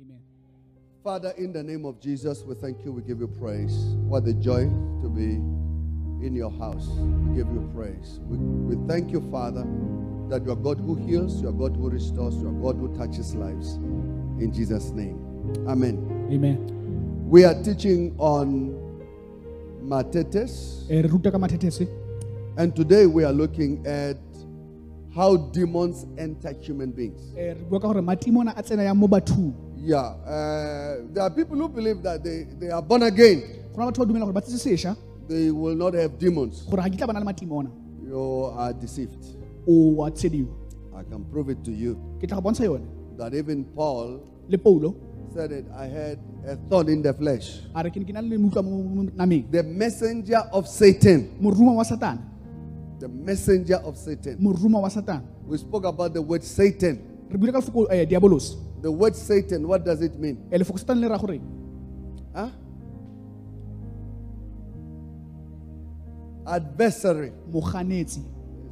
Amen. Father, in the name of Jesus, we thank you. We give you praise. What a joy to be in your house. We give you praise. We, we thank you, Father, that you are God who heals, you are God who restores, you are God who touches lives. In Jesus' name. Amen. Amen. We are teaching on Matetes, Eh, ka and today we are looking at how demons enter human beings. Re bua ka gore matimona a tsena yang mo bathong Yeah, uh, there are people who believe that they, they are born again, go na batho ba dumela gore ba tsetse they will not have demons. gore ga ke tla bana le matimona You are deceived. o a tshediwa I can prove it to you ke tla go bontsha yone that even Paul le paulo said it. I had a thorn in the flesh. a re ke ne ke na le motlwa mo mo nameng The messenger of Satan. moruma wa satana The messenger of Satan. moruma wa satana We spoke about the word Satan. re buile ka lefoko eh, diabolos The word Satan, what does it mean? Lefoko satana le ra gore Huh? Adversary. moganetsi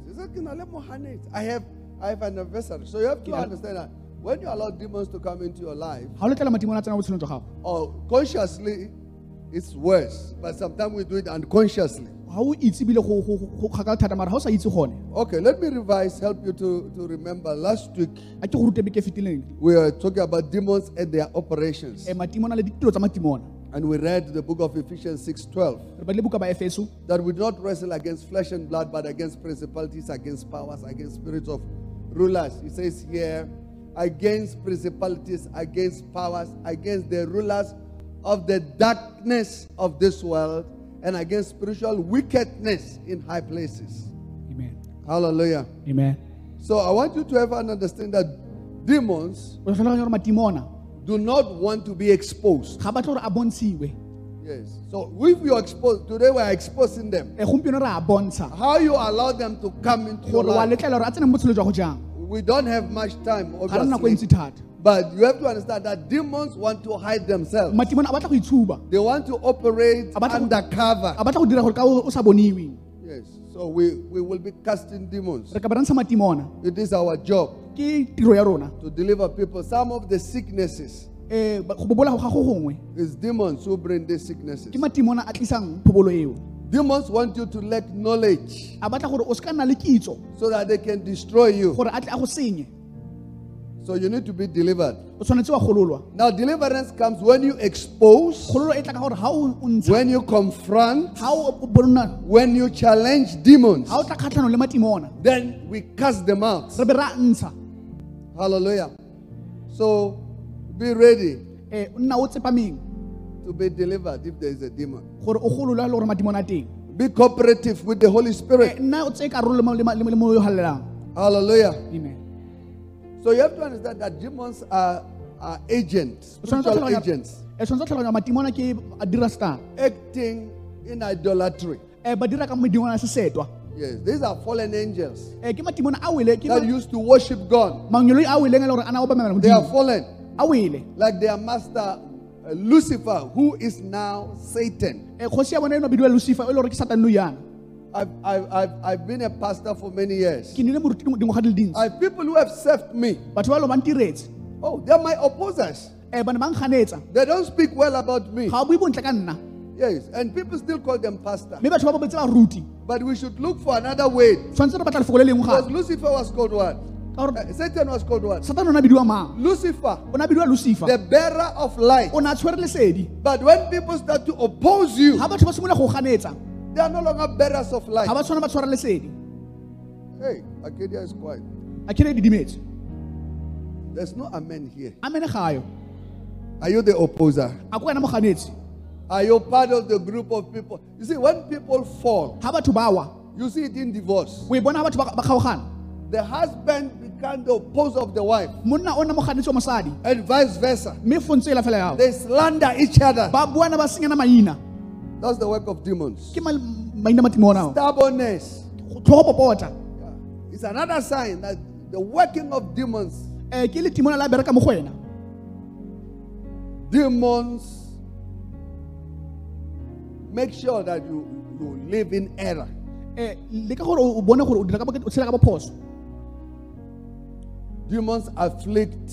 He said, "Kina le mohanetsi." I have I have an adversary. So you have to understand that when you allow demons to come into your life, ga o letlela matimona a tsena mo botshelong jwa gago or consciously, it's worse. But sometimes we do it unconsciously. Ga o itse ebile go go- go- go kgakala thata mara ga o sa itse gone Okay, let me revise, help you to, to remember. Last week, a ke go rute beke e fetileng we were talking about demons and their operations. Eh, matimona le ditiro tsa matimona And we read the book of Ephesians 6:12 re badile buka ba efeso that we do not wrestle against flesh and blood, but against principalities, against powers, against spirits of rulers. He says here, against principalities, against powers, against the rulers of the darkness of this world, and against spiritual wickedness in high places. amen Hallelujah. amen So I want you to have an understanding that demons o tlhaloganya gore matimona do not want to be exposed. ga batle gore a bontshiwe Yes. So if you are exposed, today we are exposing them. Gompieno re a bontsha How you allow them to come into your life. letlela gore a tsene mo botshelo jwa go jang We don't have much time, ga re nako ntsi obviously. But you have to understand that demons want to hide themselves. matimona a batla go itshuba They want to operate A batla go- undercover. a batla go dira gore ka o o sa boniwe Yes. So we, we will be casting demons. re ka ba rantsha matimona It is our job ke tiro ya rona to deliver people. Some of the sicknesses um go bobola go ga go gongwe is demons who bring these sicknesses. ke matimona a tlisang phobolo eo Demons want you to lack knowledge a batla gore o se ka nna le kitso so that they can destroy you. So you need to be delivered. o tshwanetse wa gololwa Now, deliverance comes when you expose, kgololo tla ka gore ga o o ntsha when you confront, when you challenge demons. ga o tla kgatlhano le matimona Then we cast them out. re be ra ntsha Hallelujah. So be ready tsepameng to be delivered if there is a demon. gore o gololwe le gore matimona a teng Be cooperative with the Holy Eh, Spirit. galelang Hallelujah. amen So you have to understand that demons are, are agents, O tshwanetse go spiritual agents, tshwanetse go tlhaloganya matimona ke a dira star. Acting in idolatry. ba dira ka modingwana ya sesetwa Yes, these are fallen angels. Ke matimona a wele that used to worship God. mangolo a weleng le gore a na They are fallen, like their master uh, Lucifer, who is now Satan. I've, I've, I've, I've been a pastor for many years. ke nile moruti ding- dingwaga di le dintsi I have people who have served me. batho ba lo ba ntiretse Oh, they're my opposers. ba ne ba nkganetsa They don't speak well about me. ga o bue bontle ka nna Yes, and people still call them pastor. mme batho ba bobetse baruti But we should look for another way. tshwanetse re batla lefoko le lengwe Because Lucifer was called what? Uh, Satan was called what? satan o bidiwa mang Lucifer, o bidiwa lucifer the bearer of light. o tshwere lesedi But when people start to oppose you, ga batho ba simolola go ganetsa they are no longer bearers of light. ga ba tshwana ba tshwara lesedi Hey, Acadia is quiet. a kere didimetse There's no amen here. amene gayo Are you the opposer? a ko wena moganetsi Are you part of the group of people? You see, when people fall, ga batho ba wa you see it in divorce. o e bona ga batho ba ba kgaogana The husband becomes the opposer of the wife, monna o nna moganetsi wa mosadi and vice versa. mme fontse e la fela yao They slander each other. ba buana ba senyana maina That's the work of demons. ke ma- maina matimona ao Stubbornness. Yeah. It's another sign that the working of demons, eh, ke le timona la bereka mo go wena demons make sure that you, you live in error. Eh, le ka gore o bone gore o dira ka bo- o tshela ka bophoso Demons afflict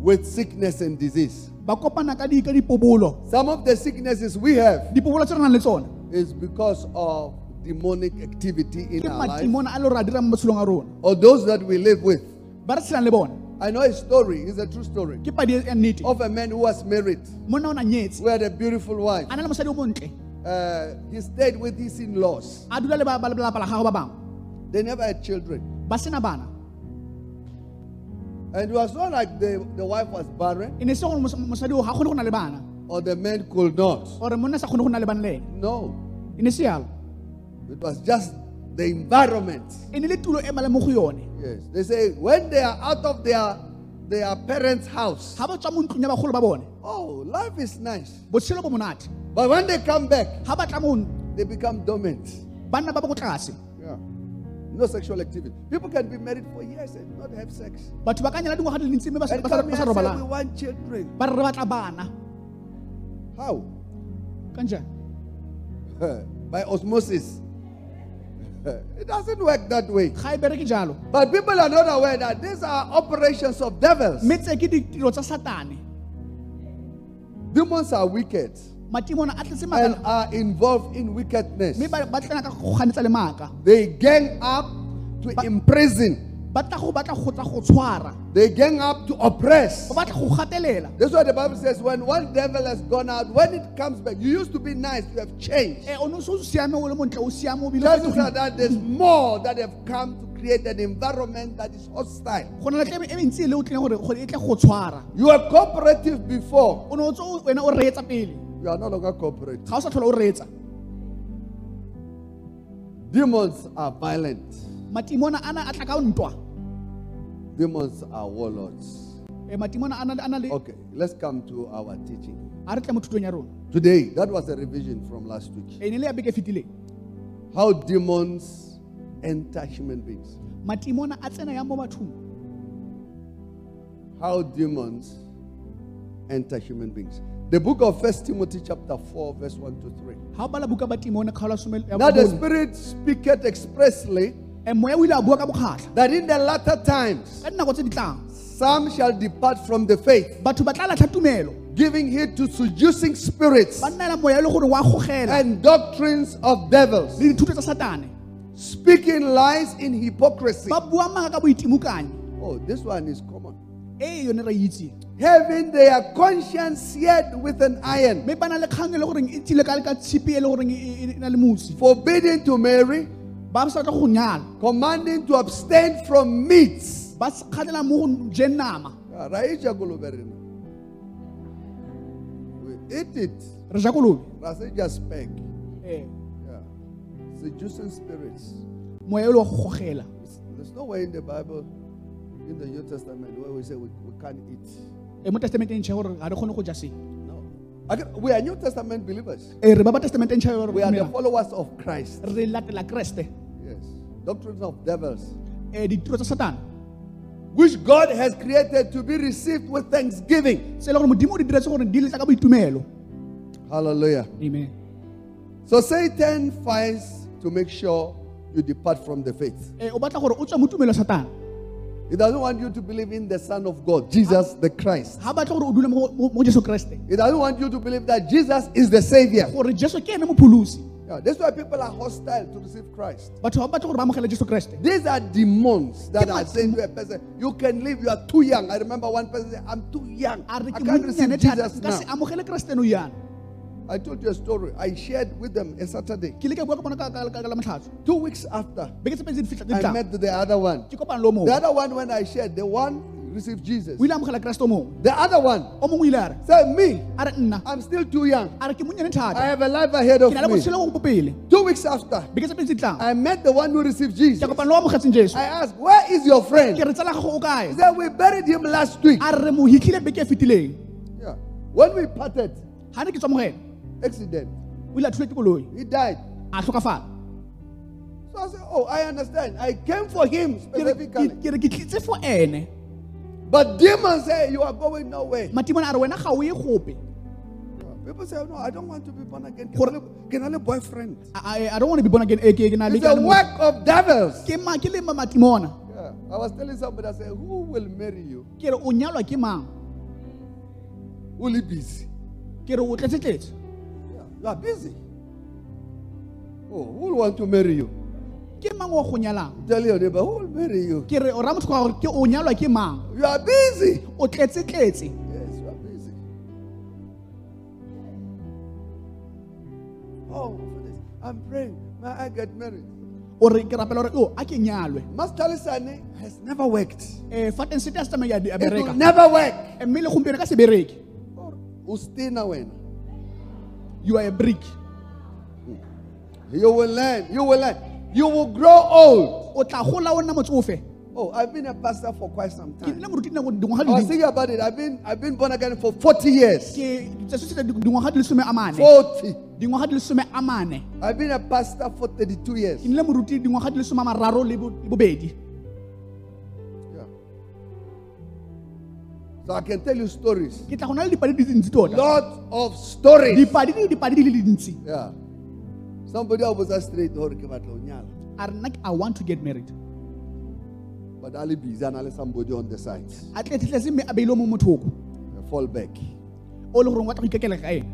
with sickness and disease. Ba kopana ka di ka dipobolo Some of the sicknesses we have dipobolo tse re nang le tsona. is because of demonic activity in ke our life. matimona a le gore a dirang mo matshelong a rona. Or those that we live with. ba re tshelang le bona. I know a story, it's a true story, ke padi ya nnete. of a man who was married, monna o na nyetse. who had a beautiful wife. a na le mosadi o montle. Uh, he stayed with his in laws. a dula le ba ba- lelapa la gagwe ba bangwe. They never had children. ba sena bana And it was not like the, the wife was barren. E ne se gore mos- mosadi o ga kgone go na le bana? Or the man could not. ore monna sa kgone go na le bana le ene No, e ne se yalo? It was just the environment. e ne le tulo e male mo go yone? Yes, they say when they are out of their their parents' house, ga ba tswa mo ntlong ya bagolo ba bone? Oh, life is nice. botshelo bo monate. But when they come back, ga ba tla mo they become dormant. banna ba ba ko tlase no sexual activity. People can be married for years and not have sex. batho ba ka nyala dingwaga di le ntsi mme ba sa And ba sa- come ba sa and say, we want children. ba re re batla bana How? ka njani By osmosis. It doesn't work that way. ga bereke jalo But people are not aware that these are operations of devils. mme tse ke ditiro Demons are wicked matimona a tletse and are involved in wickedness. mme ba ba tlana ka go ganetsa le maaka They gang up to imprison. ba tla go batla go tla go tshwara They gang up to oppress. ba batla go That's why the Bible says when one devil has gone out, when it comes back, you used to be nice, you have changed. Eh, o ne o se o siame o le montle o siame o bile Chances are that there's more that have come to create an environment that is hostile. go na le tlebe mentsi le o tlileng gore gore tle go tshwara You were cooperative before. O ne o tse o- wena o reetsa pele You are no longer cooperative. ga o sa tlhola o reetsa Demons are violent. matimona a na a tla ka ntwa Demons are warlords. Eh, e matimona a na- a le Okay, let's come to our teaching. a re tle mo thutong ya rona Today, that was a revision from last week. e ne ya beke e How demons enter human beings. matimona a tsena yang How demons enter human beings. The book of First Timothy chapter 4, verse 1 to 3. ga o bala buka batimona kgaolo ya some- ya Now the Spirit speaketh expressly moya o ile a bua that in the latter times ka dinako tse di tlang some shall depart from the faith, batho ba tla giving heed to seducing spirits ba nnaela moya le gore wa gogela. and doctrines of devils, le dithuto tsa satane speaking lies in hypocrisy. ba bua maaka ka Oh, this one is common. Yone re itseng Having their conscience seared with an iron, mme ba na le kgang le goreng tile ka ka tshipi le goreng na le mosi forbidding to marry, ba sa tla commanding to abstain from meats. ba se kgatela mo go jeng nama Ah, ra ja kolobe rena. We eat it. re ja kolobe Ra se. Eh, Yeah. Seducing spirits. moya le wa go gogela There's- There's no way in the Bible, in the New Testament, where we say we, we can't eat. E mo testamenteng ntšha gore ga re kgone go ja. Again, we are New Testament believers. e re ba ba testamenteng ntšha gore We are the followers of Christ. re latela kreste Yes. Doctrines of devils. Eh, tsa Which God has created to be received with thanksgiving. se le gore di diretse gore di letla ka boitumelo Hallelujah. amen So Satan fights to make sure you depart from the faith. Eh, He doesn't want you to believe in the Son of God, Jesus the Christ. He doesn't want you to believe that Jesus is the Savior. gore jesu ke ene mopholosi Yeah, that's why people are hostile to receive Christ. batho ga ba batla gore ba amogele jesu kreste These are demons that are saying to a person, You can live, you are too young. I remember one person said, I'm too young. I can't receive Jesus now. I told you a story. I shared with them a Saturday. Two weeks after, beke tse pedi di fitlha di I met the other one. ke kopana le o The other one, when I shared, the one received Jesus. o ile a amogela kreste o mongwe The other one o mongwe o ile a re said, Me, a re nna I'm still too young. a re ke monnyane I have a life ahead of me. botshelo go popele Two weeks after, beke tse pedi di tlang I met the one who received Jesus. kopana le o amogetseng jesu I asked, Where is your friend? ke re tsala gago o He said, We buried him last week. a re mo hitlhile beke fetileng Yeah. When we parted, ga ne ke tswa mogena accident, o ile a thule he died. So I said, Oh, I understand. I came for him specifically. ke ke re ke tlitse for ene But demons say, You are going nowhere. matimone a re wena ga o ye gope People say, No, I don't want to be born again. Can I- have a boyfriend? I, I- don't want to be born again eh, ke ke na le It's a na le mo- work of devils. ke ma ke le Yeah. I was telling somebody, I said, Who will marry you? ke re o you are busy. Oh, who will want to marry you? ke mang o go nyalang Tell your neighbor, who will marry you? ke re o ra motho ka gore ke o nyalwa ke mang You are busy. o tletse tletse Yes, you are busy. Oh, for this. I'm praying. May I get married? o re ke rapela gore o a ke nyalwe Master Sane has never worked. um fa teng se te a se tsamaya It will bereka never work. Eh, mme le gompieno ka se bereke Ustina wena. You are a brick You will learn. You will learn. You will grow old. o tla gola o nna Oh, I've been a pastor for quite some time. nna moruti nako dingwaga I was thinking about it. I've been I've been born again for 40 years. ke tsesosetse dingwaga di a mane 40. dingwaga di le some a mane I've been a pastor for 32 years. So I can tell you stories. ke tla go na le dipadi di le dintsi tota Lot of stories. dipadi di dipadi di le dintsi Yeah. Somebody was a straight or ke batla ho nyala. a re nna ke- i want to get married But Ali busy and ali somebody on the side. a tletletse mme a beile mo mothoko I fall back. o le gore wa tla go ikekele ka ene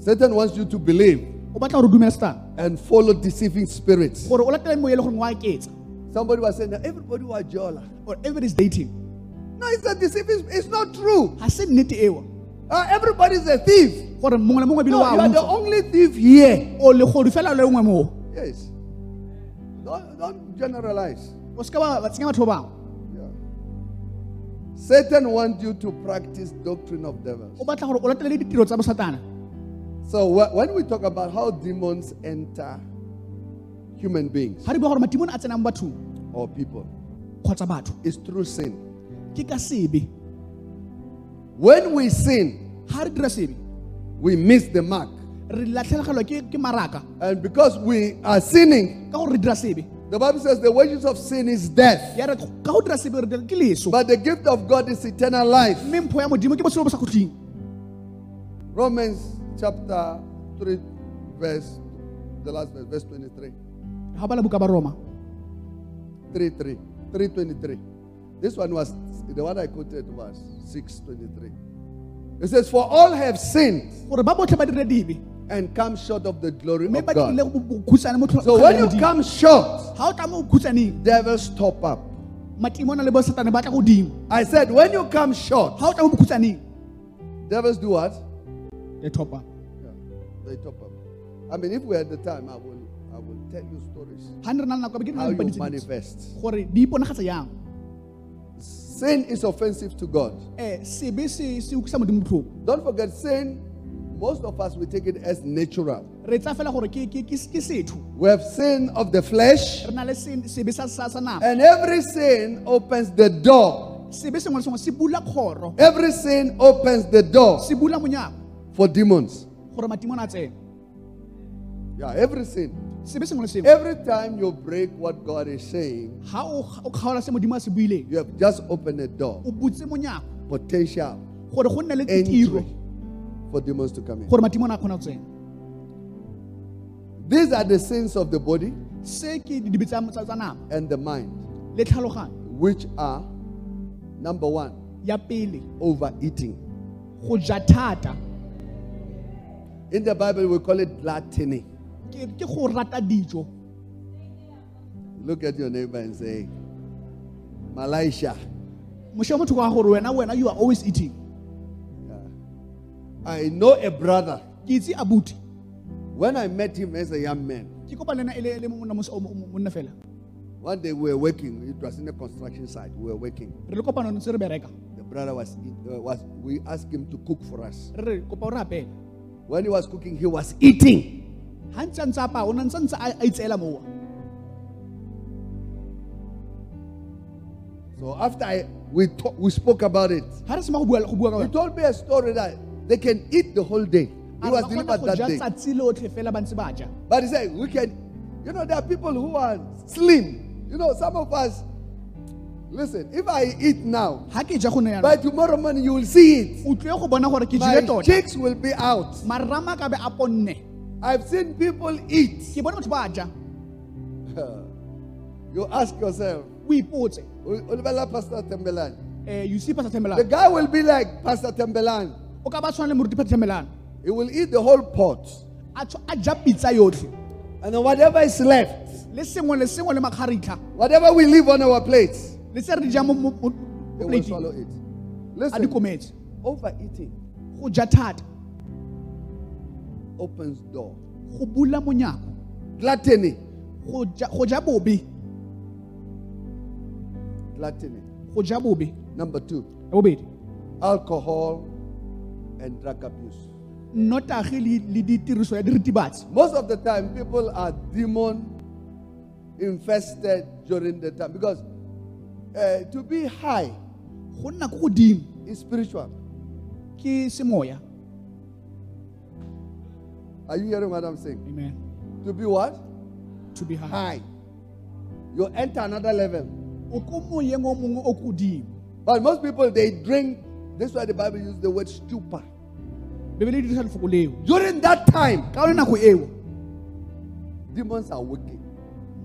Satan wants you to believe o batla gore o dumela star and follow deceiving spirits. gore o latele mo e le gore wa ketsa Somebody was saying that everybody was jola. or everybody is dating No, it's a deceiving. It's not true. ga se nnete eo Uh, everybody is a thief. gore mongwe le mongwe bile No, wa you are the utswa only thief here. o legodu fela le nngwe moo Yes. Don't, don't generalize. o seka ba ba tsenya batho ba bangwe Yeah. Satan wants you to practice doctrine of devils. o batla gore o latele ditiro tsa bosatana So wh- when we talk about how demons enter human beings ga re bua gore matimone a tsenang mo or people, kgotsa batho it's through sin. When we sin, ga re dira sebe we miss the mark. re latlhelegelwa ke ke maraka And because we are sinning, ka gore re dira sebe the Bible says the wages of sin is death. ya re ka go dira sebe re dira ke leso But the gift of God is eternal life. mme mpho ya modimo ke botshelo bo sa kgotlhing Romans chapter 3, verse, the last verse, verse 23. ga bala buka ba roma 3 3. 323. This one was, the one I quoted was 623. It says, For all have sinned gore ba botlhe ba dire dibe and come short of the glory of God. So when you come short, ga o tla mo bokhutsaneng devils top up. matimona le bosatane ba tla godimo I said, when you come short, ga o tla mo bokhutsaneng devils do what? e thopa Yeah, they top up. I mean, if we had the time, I will, I will tell you stories ga ne re na le nako be how you manifest. Sin is offensive to God. Eh, sebe se se utlwisa modimo botlhoko Don't forget, sin, most of us, we take it as natural. We have sin of the flesh, and every sin opens the door. sebe sengwe le sengwe se bula kgoro Every sin opens the door se bula monyako for demons. gore matimona a tsene Yeah, every sin. Sebe sengwe le sengwe Every time you break what God is saying, ga o o kgaola se modimo a se buileng you have just opened a door, o butse monyako. Potential gore go nne le tiro entry for demons to come in. gore matimona a kgona go tsena. These are the sins of the body and the mind, which are number one, overeating. go ja thata. In the Bible, we call it gluttony. Ke ke go rata dijo Look at your neighbor and say, Malaysia. mošhe wa motho ka gore wena wena you are always eating I know a brother. ke itse abuti When I met him as a young man, one day we were working. It was in a construction site. We were working. re le kopano ntse re bereka The brother was, uh, was we asked him to cook for us. re re kopa o re apele When he was cooking, he was eating. Ga ntse ntse apa o ne ntse ntse a a itseela mowa So after I, we talk, we spoke about it, ga re sema go bua go bua ka he told me a story that they can eat the whole day. He was re delivered that day. tsatsi lotlhe fela ba ba ja But he said, we can, you know, there are people who are slim. You know, some of us, listen, if I eat now, ga ja go by tomorrow morning you will see it. o tlile go bona gore ke My tota cheeks will be out. Marama ka be a ponne I've seen people eat. ke bone batho ba ja. You ask yourself, "O- o Pastor Tembelani, eh you see pastor The guy will be like Pastor Tembelan. o ka ba tshwana pastor Tembelan He will eat the whole pot. a tsho- pizza yotlhe. And then whatever is left, le sengwe le sengwe le makgaritla whatever we leave on our plates, le tse re di mo mo- mo- they will swallow it. Listen, overeating. Go ja thata opens door. go bula monyako Gluttony. go ja bobe Gluttony. go ja bobe Number two, ya bobedi alcohol and drug abuse. nnotagi le le ditiriso ya diritibatsi Most of the time, people are demon infested during the time because uh, to be high go nna ko godimo is spiritual. ke semoya Are you hearing what I'm saying? amen To be what? to be high High. You enter another level. o ko moyeng o mongwe o ko godimo But most people they drink. This is why the Bible uses the word stupor. bebele di dirisa lefoko leo During that time, ka yone nako eo demons are working.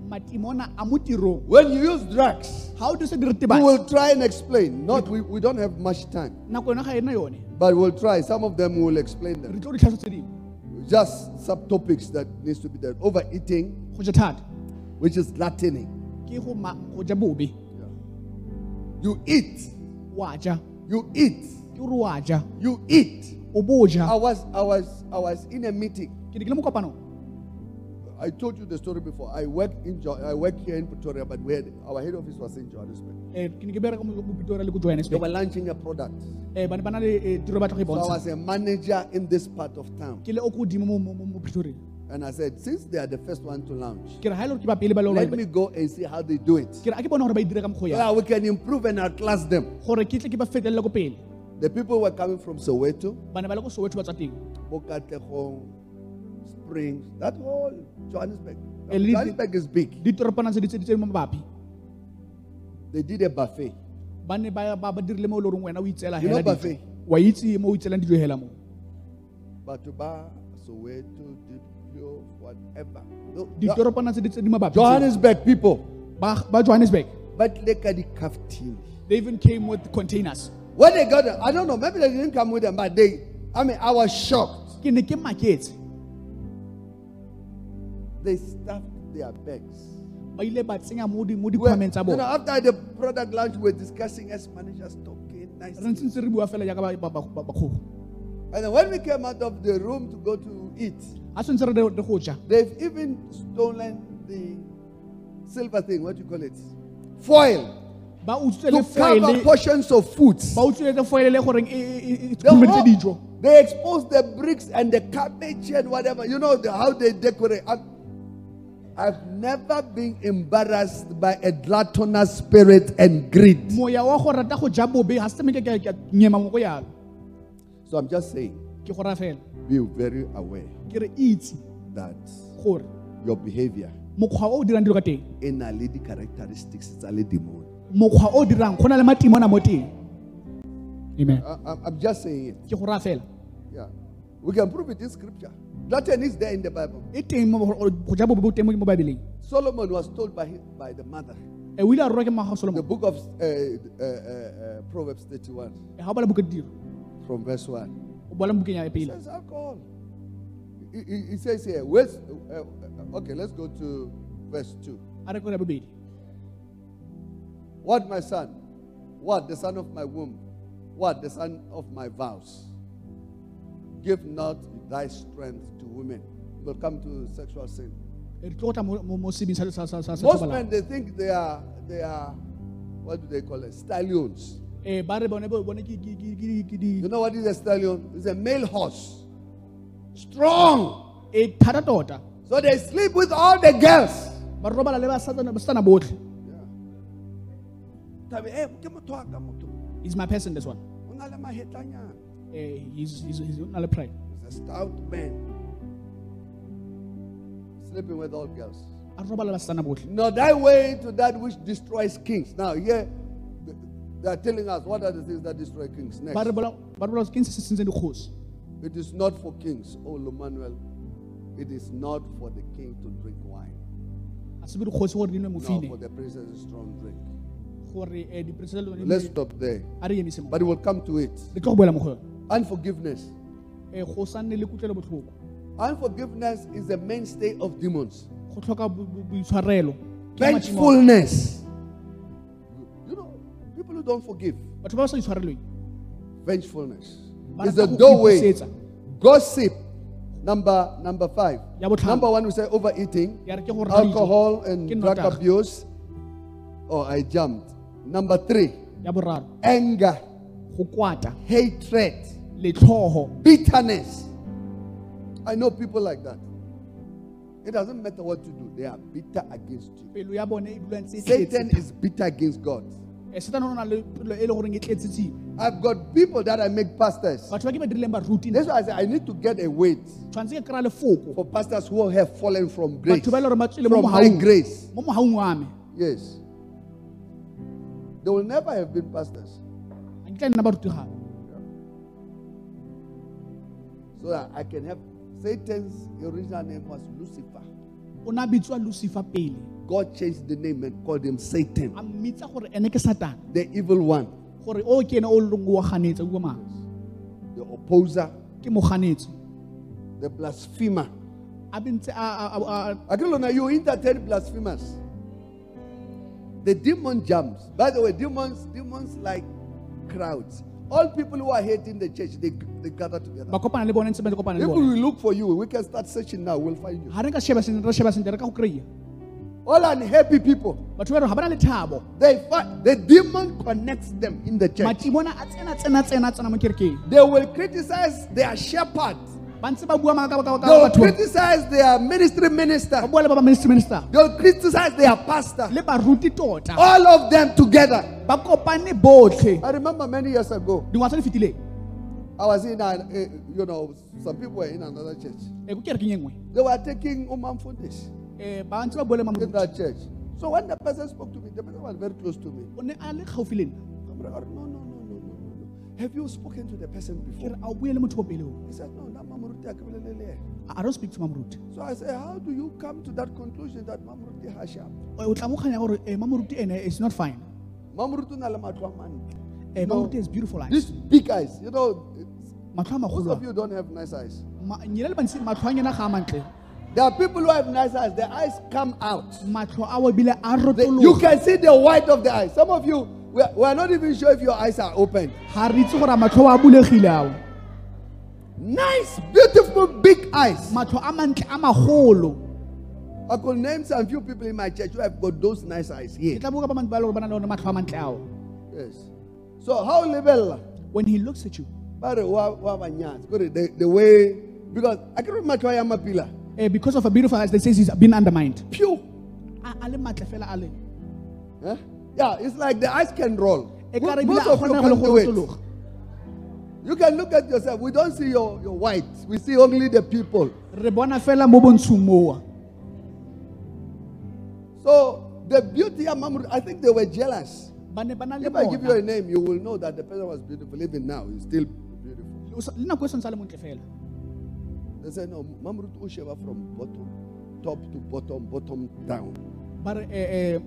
matimona a mo When you use drugs, how ga o dirisa we will try and explain. Not we, we don't have much time, nako yone ga ena yone but we'll try. Some of them will explain them. Tlo ditlhaso tse Just subtopics that needs to be there. Overeating, go ja thata which is gluttony. ke go ma- go You eat, you eat, ke gore wa ja you eat. o bo ja I was I was I was in a meeting. I told you the story before. I work in Jo- I work here in Pretoria, but we had, our head office was in Johannesburg. eh ke ne ke bereka mo mo Pretoria le ko They were launching a product. eh ba ne ba na le eh, tiro batla go e So I bontsha was a manager in this part of town. ke le o ko godimo mo mo- mo mo Pretoria And I said, since they are the first one to launch, ke re ha ile gore ke ba pele ba le let me go and see how they do it. ke re a ke bona gore ba e dire ka mokgwa So that we can improve and outclass them. gore ke tle ke ba fetelele ko pele The people were coming from Soweto, ba ne ba le ko Soweto ba tswa teng Bokatlehong, Springs, that whole Johannesburg. Johannesburg is big. ditoropana tse di tse di tse di mo mabapi They did a buffet. ba ne ba ba ba dirile mo le goreng wena o itseela You know buffet? wa itse mo o itseelang dijo hela mo Soweto, Diplo, whatever. No, Jo- ditoropana tse di tse di mabapi Johannesburg people. ba ba Johannesburg But look at the caftini. they even came with containers When they got I don't know, maybe they didn't come with them, but they, I mean, I was shocked. ke ne ke maketse They stuffed their bags. ba ile ba tsenya mo di mo Well, dikhwameng tsa bona after the product launch, we were discussing as managers talking re nicely. ntse ntse re bua fela jaaka ba- ba- ba- ba- And then when we came out of the room to go to eat, a tshwanetse re re go ja they've even stolen the silver thing, what do you call it? Foil. ba To cover portions of foods. ba utswitse foile le goreng e- e The khurumeditse whole- dijo they expose the bricks and the cabbage and whatever. You know the, how they decorate. I've never been embarrassed by a gluttonous spirit and greed. So I'm just saying, ke go raya fela be very aware that your behavior mokgwa o o dirang dilo ka teng in a lady characteristics is a lady demon. mokgwa o dirang go na le matimona mo teng amen I'm- just saying it. ke go raya Yeah. We can prove it in scripture. Gluttony is there in the Bible. teng mo- go ja bobe bo teng mo mo babeleng Solomon was told by, his, by the mother. o ile a rorwa ke maga The book of uh, uh, uh, uh, Proverbs 31 ga o bala buka ditiro from verse 1. o bola bukeng ya It says alcohol. He, he- he says here, where's, uh, uh, okay, let's go to verse 2. a re ko ya bobedi What, my son? What, the son of my womb? What, the son of my vows? Give not thy strength to women. We'll come to sexual sin. Most men, they think they are, they are, what do they call it? Stallions. You know what is a stallion? It's a male horse. Strong. tota So they sleep with all the girls. ba robala le basatana basatana botlhe Tabe, eh, ke motho wa ka motho. is my person this one O na le mahetlanyana. eh he's he's he's na le pride He's a stout man. Sleeping with all girls. a robala le basatana botlhe No, thy way to that which destroys kings. Now, here they are telling us what are the things that destroy kings. Next. It is not for kings, oh Manuel. It is not for the king to drink wine. a se be dikgosi gore di nwe No, for the princess is strong drink. eh, diporesente tsone di- Let's stop there. a re emise mo But we'll come to it. Re tlo go boela mo go yone Unforgiveness. Eh, go sa nne le kutlwelo Unforgiveness is the mainstay of demons. go tlhoka bo- bo- boitshwarelo Ke madimo- Vengefulness. You know, people who don't forgive, batho ba ba sa itshwarelweng vengefulness ba is rata the go doorway. ipusetsa. Gossip. Number number five. Ya botlhano. Number one, we say overeating, Ya re ke go rata dijo. alcohol, Ke and drug abuse. Oh, I jumped. Number three, ya boraro anger, go kwata hatred, bitterness. I know people like that. It doesn't matter what you do, they are bitter against you. pelo ya bone dula ntse Satan is bitter against God. Eh, Satan o na le pelo le goreng tletsetsime I've got people that I make pastors. batho ba ke ba dirileng baruti That's why I say I need to get a weight tshwanetse ke kry-a lefoko for pastors who have fallen from grace. batho ba le gore ba tswile mo From my grace. mo mogaung wa me Yes. They will never have been pastors. So that I can help. Satan's original name was Lucifer. o ne bitswa lucifer pele God changed the name and called him Satan, a mmitsa gore ene ke satane the evil one, gore o ke ene o leng o ganetse o mang the opposer, ke moganetsi the blasphemer. a bentse a- a- Akilona, you entertain blasphemers. The demon jumps. By the way, demons, demons like crowds. All people who are hating the church, they, they gather together. ba kopana le bone ntse ba ntse kopana le If we will look for you, we can start searching now, we'll find you. ga re ka sheba sentle re sheba sentle re ka go kry-a All unhappy people, batho ba re ga ba na le they fight, the demon connects them in the church. They will criticize their shepherd. Ba ntse ba bua maaka ka- ka- They ka will criticize their ministry minister. bua le ba ba minister minister They will criticize their pastor. tota All of them together. ba kopane botlhe I remember many years ago, dingwaga tse di fetileng I was in, a, eh, you know, some people were in another church. eh, ko kerekeng e nngwe They were taking Umam Fundish eh, ba ntse ba bua le in that church. So when the person spoke to me, the person was very close to me. o ne a le gaufi le nna I'm like, "Oh, no, no, no, no, no. Have you spoken to the person before? re a o bue le motho o pele o He said, no, that Mamuruti Akabelele. I don't speak to mamoruti So I said, how do you come to that conclusion that Mamuruti Hasham? Eh, o tla mo kganya gore eh, ene is not fine Mamuruti na le matlho a mantle. eh, is beautiful eyes These big eyes, you know, most of you don't have nice eyes. Ma- nyena le bantsi matlho a nyena ga a mantle There are people who have nice eyes, their eyes come out. matlho a o ebile a They- you can see the white of the eyes. Some of you, we are, we are not even sure if your eyes are open. Nice, beautiful, big eyes. matlho a mantle a magolo I could name some few people in my church who have got those nice eyes here. tla boka ba bantsi ba le gore ba na le one matlho a mantle ao Yes. So how level? when he looks at you But the, the way because I can remember why I'm a pillar. eh, because of a beautiful eyes they say he's been undermined Pew. a a le matle fela a Huh? Yeah, it's like the eyes can roll. ka Mo- re Most of you kgona go le can do it. You can look at yourself. We don't see your, your white. We see only the people. re bona fela mo bontshong moa So the beauty of Mamre, I think they were jealous. ba ne ba na le If I give you a name, you will know that the person was beautiful. Even now, he's still beautiful. O sa- le nako santse a le montle fela They say, no, Mamrut Usheva from bottom, top to bottom, bottom down. eh, eh,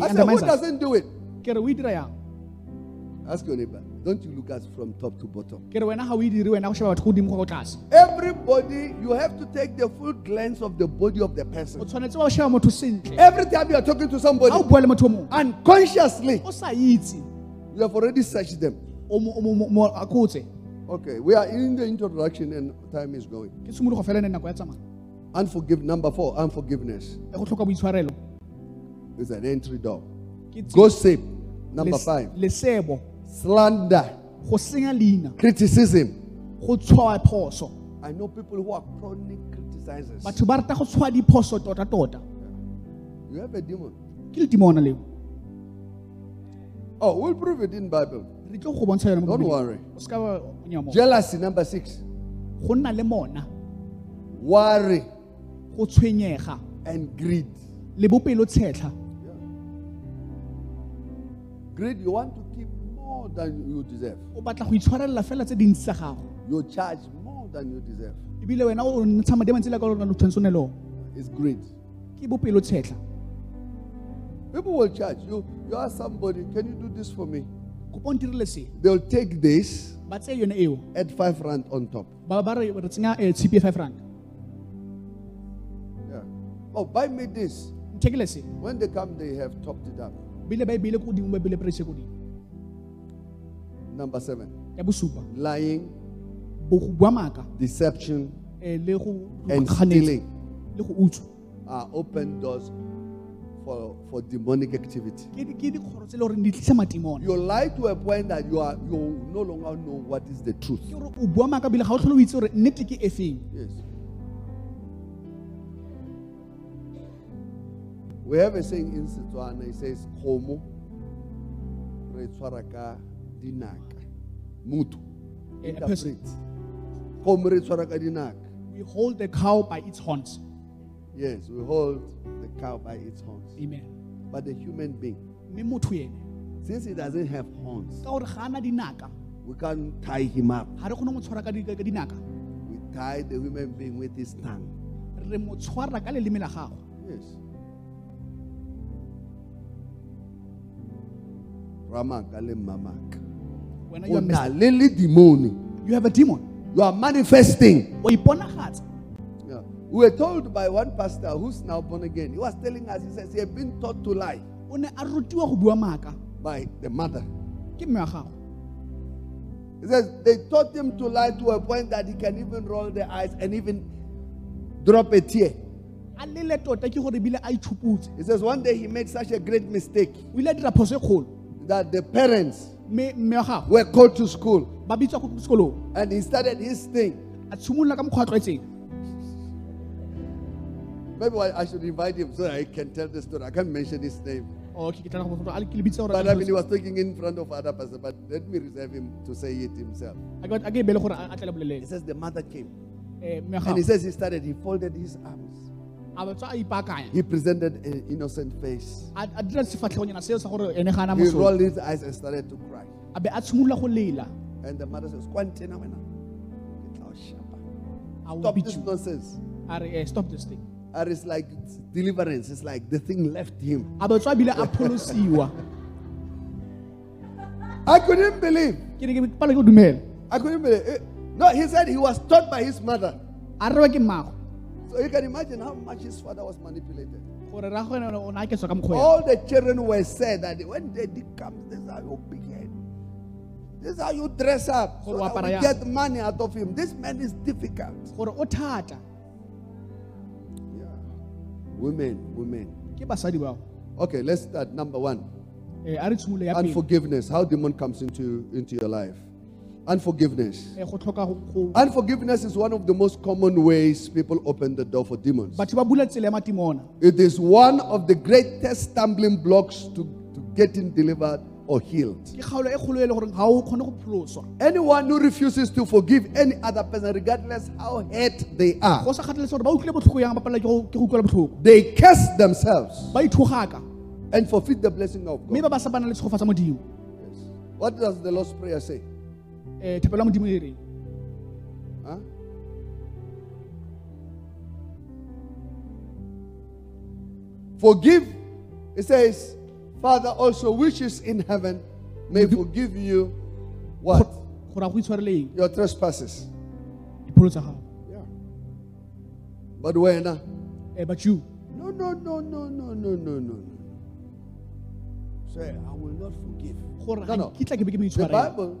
I said, who doesn't do it? ke re o dira Ask your neighbor. Don't you look at from top to bottom? ke re wena ga o dire wena go sheba batho go godimo go go tlase Everybody, you have to take the full glance of the body of the person. tshwanetse wa sheba motho sentle Every time you are talking to somebody, bua le motho o mongwe unconsciously, o sa itse you have already searched them. Okay, we are in the introduction and time is going. ke simologo fela ne nako ya tsamaya Unforgive number four, unforgiveness go tlhoka boitshwarelo is an entry door. Gossip, number five. Slander, go senya leina criticism. go tshwaya phoso I know people who are chronic criticizers. batho ba rata go tshwaya diphoso tota tota You have a demon. ke letimona leo Oh, we'll prove it in Bible. re tlo go bontsha yone mo Don't Bibeleng. worry. o seka wa nyamo Jealousy, number six. go nna le mona Worry go tshwenyega and greed. le bopelo tshetlha Greed, you want to more than you deserve. o batla go itshwarelela fela tse dintsi tsa gago You charge more than you deserve. ebile wena o ntsha madi a mantsi le ka lona o tshwanetse o nne le one. It's greed. ke bopelo tshetlha People will charge you. You ask somebody, can you do this for me? kopa o ntirele se They'll take this, ba tseye yone eo add five rand on top. ba ba re re tsenya eh, tshipi e five rand Yeah. Oh, buy me this. nthekele se When they come, they have topped it up. bile ba e beile ko godimo ba beile price ko godimo Number seven. Lying. Deception. And stealing. Are open doors for, for demonic activity. Your lie to a point that you are you no longer know what is the truth. Yes. We have a saying in Setswana, it says, dinaka. Mutu. Interpret. Komo re tshwara ka dinaka. we hold the cow by its horns Yes, we hold the cow by its horns. amen But the human being, mme motho ene since he doesn't have horns, ka gore ga ana dinaka we can't tie him up. ga re kgone mo tshwara ka dinaka We tie the human being with his tongue. re mo tshwara ka leleme la gago Yes. Ramaka le. You O are le le you have a demon You are manifesting. o iponagatsa Yeah. We were told by one pastor who's now born again. He was telling us, he says, he had been taught to lie o ne a rutiwa go bua maaka by the mother. ke mme wa gago He says they taught him to lie to a point that he can even roll the eyes and even drop a tear. a tota ke gore ebile a itshuputse He says one day he made such a great mistake o ile a dira phoso kgolo that the parents were called to school. And he started his thing. Maybe I should invite him so that I can tell the story. I can't mention his name. But I mean, he was talking in front of other person, but let me reserve him to say it himself. He says the mother came. And he says he started, he folded his arms. He presented an innocent face. He rolled his eyes and started to cry. And the mother says, Stop this nonsense. Stop this thing. And it's like it's deliverance. It's like the thing left him. I couldn't believe. I couldn't believe. Eh, no, he said he was taught by his mother. So you can imagine how much his father was manipulated. gore ra gone o ne a ke tswa ka mokgwa All the children were said that when daddy comes, this is how you begin. This is how you dress up. So that we get money out of him. This man is difficult. gore o thata Yeah. Women, women. ke basadi bao Okay, let's start. Number one. eh a re tshimole ya pele Unforgiveness. How demon comes into, into your life. Unforgiveness. Unforgiveness is one of the most common ways people open the door for demons. It is one of the greatest stumbling blocks to, to getting delivered or healed. Anyone who refuses to forgive any other person, regardless how hurt they are, they curse themselves and forfeit the blessing of God. Yes. What does the Lord's Prayer say? Um thapelo ya modimo e reng Forgive. It says, Father also which is in heaven may forgive you what? gore go itshwareleng Your trespasses. dipholo tsa gago Yeah. But when? uh, um but you No, no, no, no, no, no, no, no. Say, I will not forgive. No, no. kitla ke be ke mo The Bible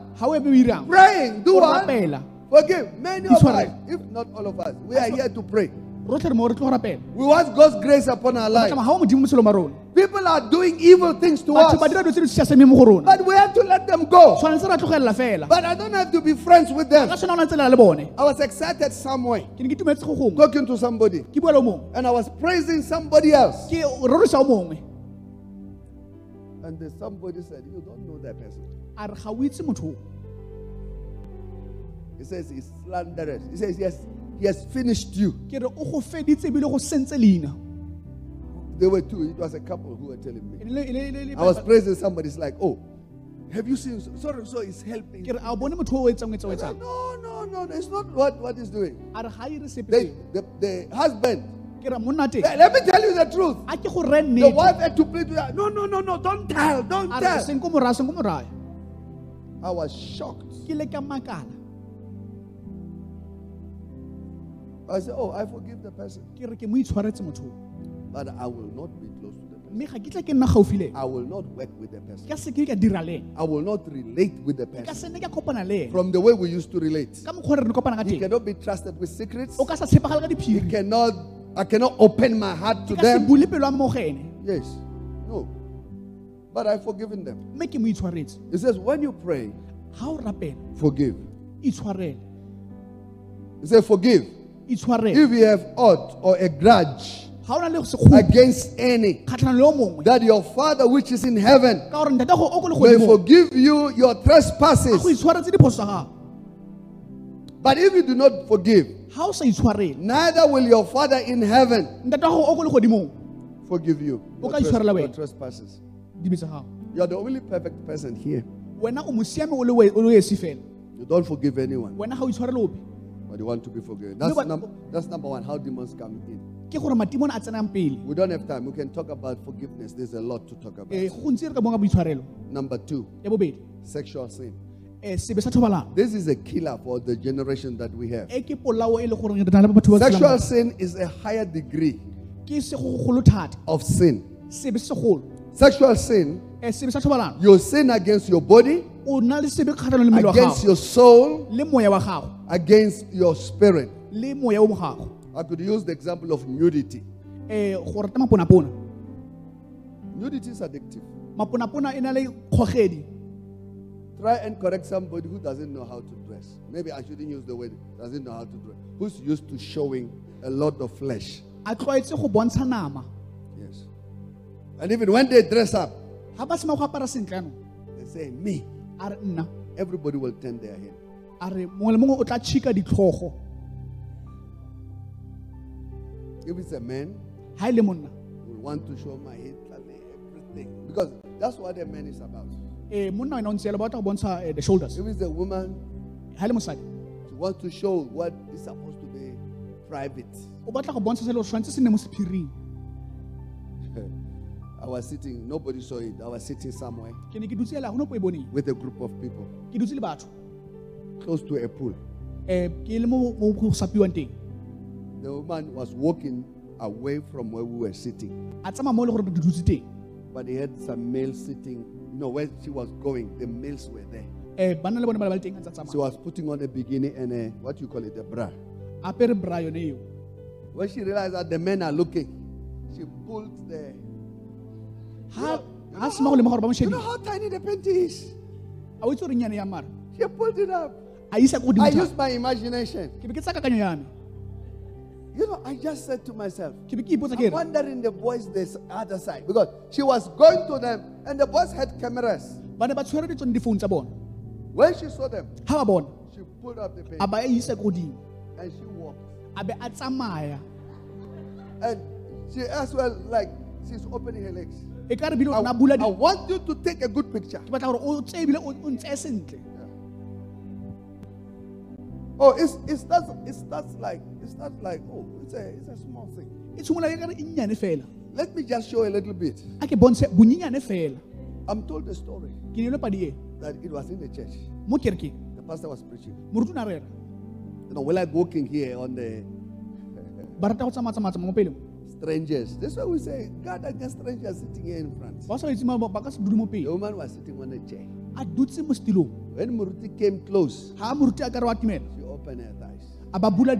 however we ram. Praying, do what? Rapela. Forgive many of us, if not all of us, we are here to pray. We want God's grace upon our life. People are doing evil things to us. But we have to let them go. But I don't have to be friends with them. I was excited somewhere talking to somebody. And I was praising somebody else. And somebody said, You don't know that person a re ga o itse motho o." He says he's slanderous. He says, Yes, he has finished you. ke re o go feditse ebile go sentse leina There were two, it was a couple who were telling me. E le- e le- e le- e le- I was praising somebody, it's like, Oh, have you seen so so, so is helping? ke re a o bone motho o o etsang o etsang o I etsang no, no, no, it's not what, what he's doing. a re ga ire They, seo. the, the husband, ke re monna teng let let me tell you the truth. a ke go re The nnete wife had to plead with her. No, no, no, no, don't tell, don't a re tell. seng ko moraya seng ko moraya I was shocked. ke le ka makala I said, Oh, I forgive the person, ke re ke mo itshwaretse motho o. but I will not be close to the person. mme ga ke tla ke nna gaufi le ene. I will not work with the person. ka seke ka dira le ene. I will not relate with the person. sene ka kopana le ene. From the way we used to relate. ka mokgwa re re kopana ka He cannot be trusted with secrets. o ka sa tshepagale ka He cannot, I cannot open my heart to ke ka se them. bule pelo ya mo go ene Yes. No. But I've forgiven them. mme ke mo itshwaretse He says, when you pray, ga o rapela forgive. itshwarele He said, forgive. itshwarele If you have aught or a grudge ga o na le sekgopi against any, kgatlhanong le o mongwe that your Father which is in heaven ka gore ntate o ko le may godimo forgive you your a go trespasses. itshwaretse diphoso tsa gago But if you do not forgive, ga o sa itshwarele neither will your Father in heaven ntate wa go o ko le godimong forgive you O your, ka tres- itshwarela your trespasses. You are the only perfect person here. wena o mo siame o le we- o le esi fela You don't forgive anyone, wena ga o but you want to be forgiven. That's, num- that's number one, how demons come in. ke gore matimone a tsenang pele We don't have time. We can talk about forgiveness. There's a lot to talk about. Eh, go gontsi re ka bong ka boitshwarelo Number two, sexual sin. Eh, thobalano This is a killer for the generation that we have. ke polao le gore re na le batho ba Sexual sin is a higher degree ke segogolo thata of sin. Sebe se segolo Sexual sin, eh, thobalano you sin against your body, o na le sebe kgatlhanong le mmele wa against your soul, le moya wa gago against your spirit. le moya o mo gago I could use the example of nudity. Eh, maponapona Nudity is addictive. maponapona na le kgogedi Try and correct somebody who doesn't know how to dress. Maybe I shouldn't use the word doesn't know how to dress. Who's used to showing a lot of flesh. And even when they dress up, ga ba sema go apara sentle ano they say, Me. a re nna Everybody will turn their head. a re mongwe le mongwe o tla If it's a man, monna will want to show my head, everything. Because that's what a man is about. monna wena o ntse ele ba batla go bontsha eh, the shoulders If it's a woman, she wants to show what is supposed to be private. I was sitting, nobody saw it. I was sitting somewhere ke ne ke dutse ele ga gone po e boneng with a group of people ke dutse le batho close to a pool. Eh, ke le mo mo go sapiwang teng The woman was walking away from where we were sitting, a tsamaya mo e le gore re dutse teng but he had some males sitting. You know, where she was going, the males were there. Eh, banna le bone ba le ba le teng a ntse a She tsamaya was putting on a bikini and a, what you call it, a bra. apere bra yone eo When she realized that the men are looking, she pulled the. Ga ga sema go lema gore ba You know how tiny the panty is? a o itse gore nyane ya mara She pulled it up. I used my imagination. ke be ke tsa kakanyo ya You know, I just said to myself, ke be ke ipotsa ke I'm wondering the boys this other side because she was going to them and the boys had cameras. ba ne ba tshwere ditsone difounu tsa bona When she saw them, ba bona she pulled up the a panty ba isa ko godimo and she walked. a be a And she as well like she's opening her legs. Ka re bile I, o na bula I want you to take a good picture. ke batla gore o tse ebile o o sentle Oh, it's it starts it starts like it starts like oh it's a it's a small thing. tshimola ka re nnyane fela Let me just show a little bit. a ke bontshe bonyenyane fela I'm told the story ke neilwe padi that it was in the church. The pastor was preaching. moruti o ne a rera You know, we're like walking here on the strangers. That's why we say God against strangers sitting here in front. ba sa itse ma- ba ka se dule mo The woman was sitting on a chair. a dutse mo setilong When Muruti came close, ga a moruti a ka re she opened her thighs. a ba bula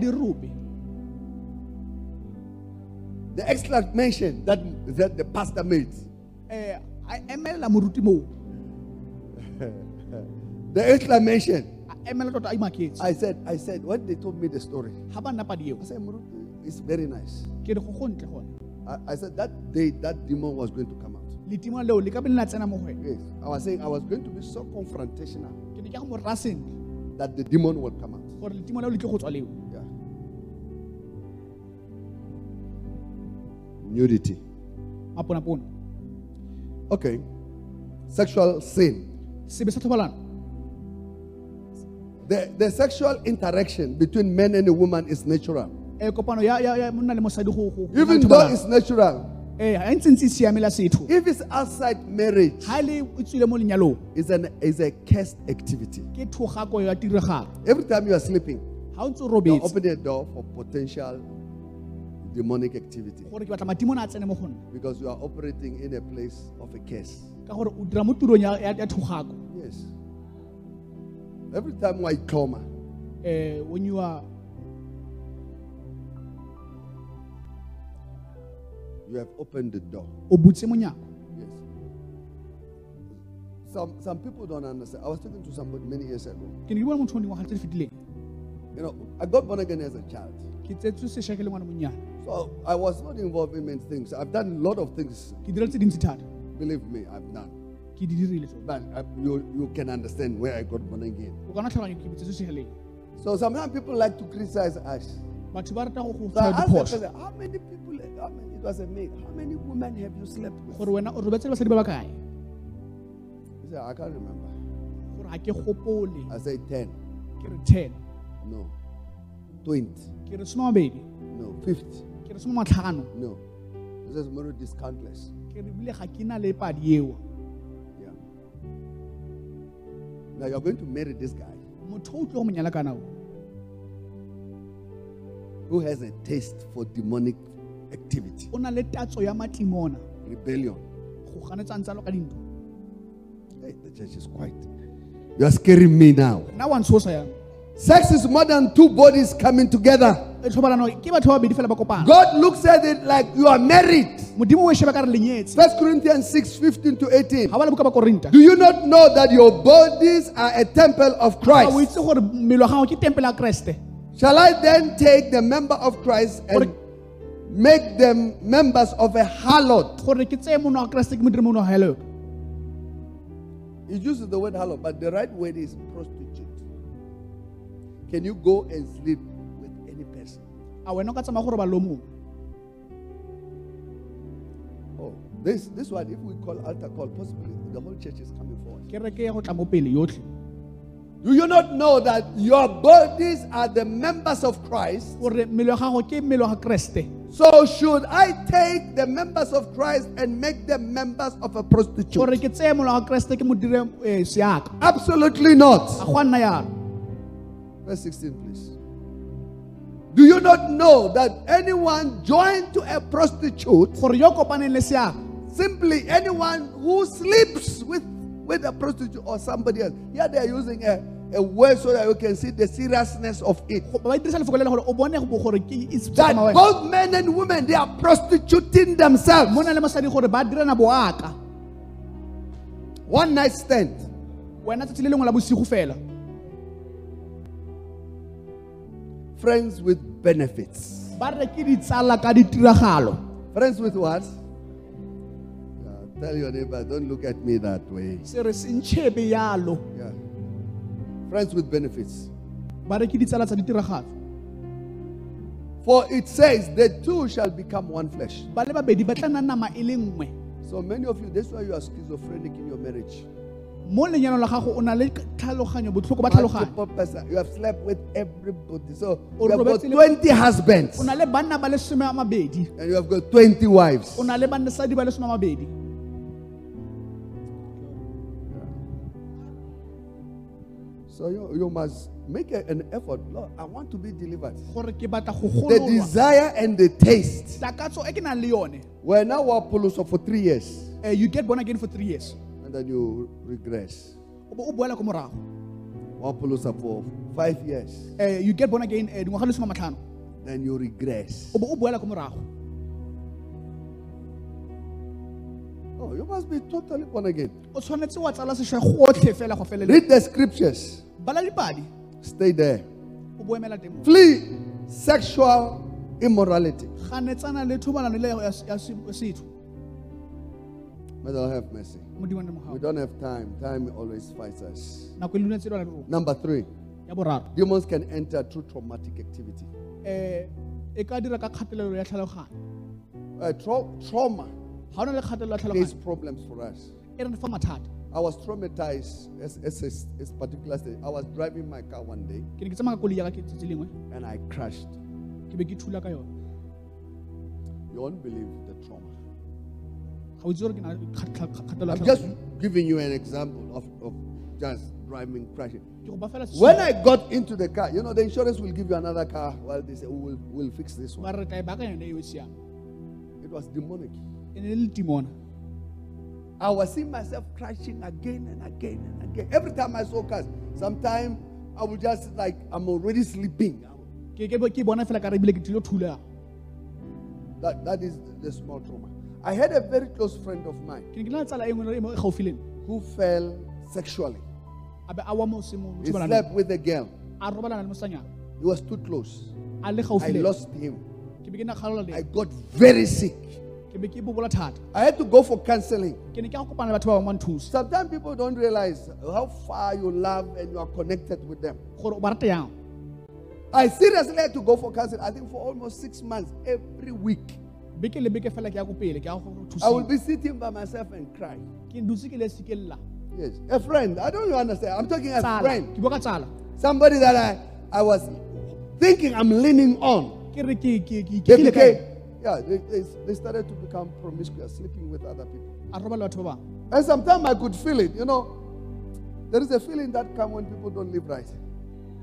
The exclamation that, that the pastor made, eh, a emelela moruti moo the exclamation, a ah, emela a imaketse I said, I said, when they told me the story, ga ba nna padi I said, Muruti, it's very nice. Ke re go go ntle gone I, I said, that day, that demon was going to come out. letimo leo le ka be le na tsena mo go wena Yes. I was saying I was going to be so confrontational ke ne ke go mo raya sentle that the demon will come out. gore letimo leo le tle go tswa leo Yeah. Nudity. maponapona Okay. Sexual sin. sebe sa thobalano The, the sexual interaction between men and a woman is natural. Eh Even though it's natural. eh ha ntse ntse If it's outside marriage, ha le o tswile mo it's an is a cursed activity. ke thogako ya tiragalo. Every time you are sleeping, ha o ntse o you're robetse opening a door for potential demonic activity. Gore ke batla madimo a tsene mo go nna. Because you are operating in a place of a curse. Yes. Every time I trauma, eh when you are you have opened the door. Yes. Some some people don't understand. I was talking to somebody many years ago. ke ne ke bona motho o dingwaga tse di You know, I got born again as a child. ke tsetswe sešwa ke le ngwana monyane So I was not involved in many things. I've done a lot of things. ke dira tse Believe me, I've done. ke di dirile tsone But uh, you, you can understand where I got born again. o kana tlhaloganya ke bitsetswe segaleng So sometimes people like to criticize us. batho ba rata go go So I asked the person, how many people, how many, it was a maid, how many women have you slept with? gore wena o robetse le basadi ba ba kae He said, I can't remember. gore ga ke gopole I said 10. ke re ten No. 20. ke re some mabedi No. 50. ke re some matlhano No. He says, Moro, this countless. ke re bile ga ke na le padi eo Yeah. Now you're going to marry this guy motho o tlile go monyala kana o who has a taste for demonic activity, o na le tatso ya matimona rebellion. go ganetsa ntse lo ka dintho Hey, the church is quiet. You are scaring me now. nna wa ntshosa yang Sex is more than two bodies coming together. thobalano ke batho ba babedi fela ba kopana God looks at it like you are married. modimo o e sheba ka re First Corinthians 6 15 to 18. ga ba le buka ba korinta Do you not know that your bodies are a temple of Christ? itse gore mmele wa gago ke tempele ya kreste Shall I then take the member of Christ and make them members of a harlot? gore ke tseye mono wa kreste ke mo dire mono wa hello He uses the word harlot, but the right word is prostitute. Can you go and sleep with any person? a wena o ka tsamaya gore ba lo mongwe Oh, this this one, if we call altar call, possibly the whole church is coming forward. ke ya go tla mo pele yotlhe Do you not know that your bodies are the members of Christ? gore mmele wa gago ke mmele wa ga kreste So should I take the members of Christ and make them members of a prostitute? ke tseye mola wa kreste ke mo dire eh, Absolutely not. ga go a nna yalo Verse 16, please. Do you not know that anyone joined to a prostitute, gore yo kopaneng le seaka simply anyone who sleeps with, with a prostitute or somebody else, here they are using a, a word so that you can see the seriousness of it. go- ba dirisa lefoko le le gore o bone go- gore ke it's That both men and women they are prostituting themselves. mona le mosadi gore ba dirana boaka One night stand. wena tsatsi le lengwe la bosigo fela Friends with benefits. ba re ke ditsala ka ditiragalo Friends with what? Yeah, tell your neighbor, don't look at me that way. se re se ntšhebe yalo Yeah. Friends with benefits. ba re ke ditsala tsa For it says, the two shall become one flesh. ba le babedi ba tla nna nama le nngwe So many of you, that's why you are schizophrenic in your marriage. mo lenyalong la gago o na le tlhaloganyo botlhoko ba tlhaloganyo Multiple person. You have slept with everybody. So you have got 20 husbands o na le banna ba le some a mabedi and you have got 20 wives. So you, you must make a- an effort. Lord, I want to be delivered. gore ke batla go The desire and the taste. takatso ke nang le yone We're now Wapoloso for three years eh, you get born again for three years and then you regress. o bo o boela ko morago Wapoloso for five years, eh, you get born again dingwaga le some a matlhano then you regress. o bo o boela ko morago Oh, you must be totally born again. Read the scriptures. Stay there. o boemela teng mo. Flee sexual immorality. ganetsana le thobalano le ya ya se- ya setho May the Lord have mercy. modimo a nne We don't have time. Time always fights us. nako le lunetse lwana le rona Number three, demons can enter through traumatic activity. ka dira ka kgatelelo ya tlhaloganyo Uh, trau- trauma ga o na le kgatelelo ya creates tlhaloganyo problems for us. Re fa mathata I was traumatized as, as, as, as particular stage. I was driving my car one day ke ne ke tsamaya ka koloi ya ka ke tsatsi lengwe and I crashed. ke be ke thula ka yone You won't believe the trauma. I'm just giving you an example of, of just driving, crashing. ke go ba fela When I got into the car, you know, the insurance will give you another car while they say, oh, we'll, we'll fix this one. ba re tla baakanya yone eo siame It was demonic. I was seeing myself crashing again and again and again. Every time I saw cars, sometimes I would just like, I'm already sleeping. That, that is the small trauma. I had a very close friend of mine ke ne ke na le tsala nngwe mo- gaufi le nna who fell sexually. a be a wa mose mo He slept with a girl. a robalana le mosanyana He was too close. I gaufi le nna. lost him. ke be ke na kgalola I got very sick. Ke be ke bobola I had to go for counseling. ke ne ke ya kopana le batho ba bangwe ba Sometimes people don't realize how far you love and you are connected with them. gore o ba rata yang I seriously had to go for counseling, I think for almost six months every week. beke le beke fela ke ya ko pele ke ya go I will be sitting by myself and cry. ke dutse ke le sikelela Yes, a friend. I don't understand. I'm talking as a friend. ke bua ka tsala Somebody that I, I was thinking I'm leaning on. They became, yeah, they, they, they started to become promiscuous, sleeping with other people. a robala le batho ba bangwe And sometimes I could feel it. You know, there is a feeling that comes when people don't live right.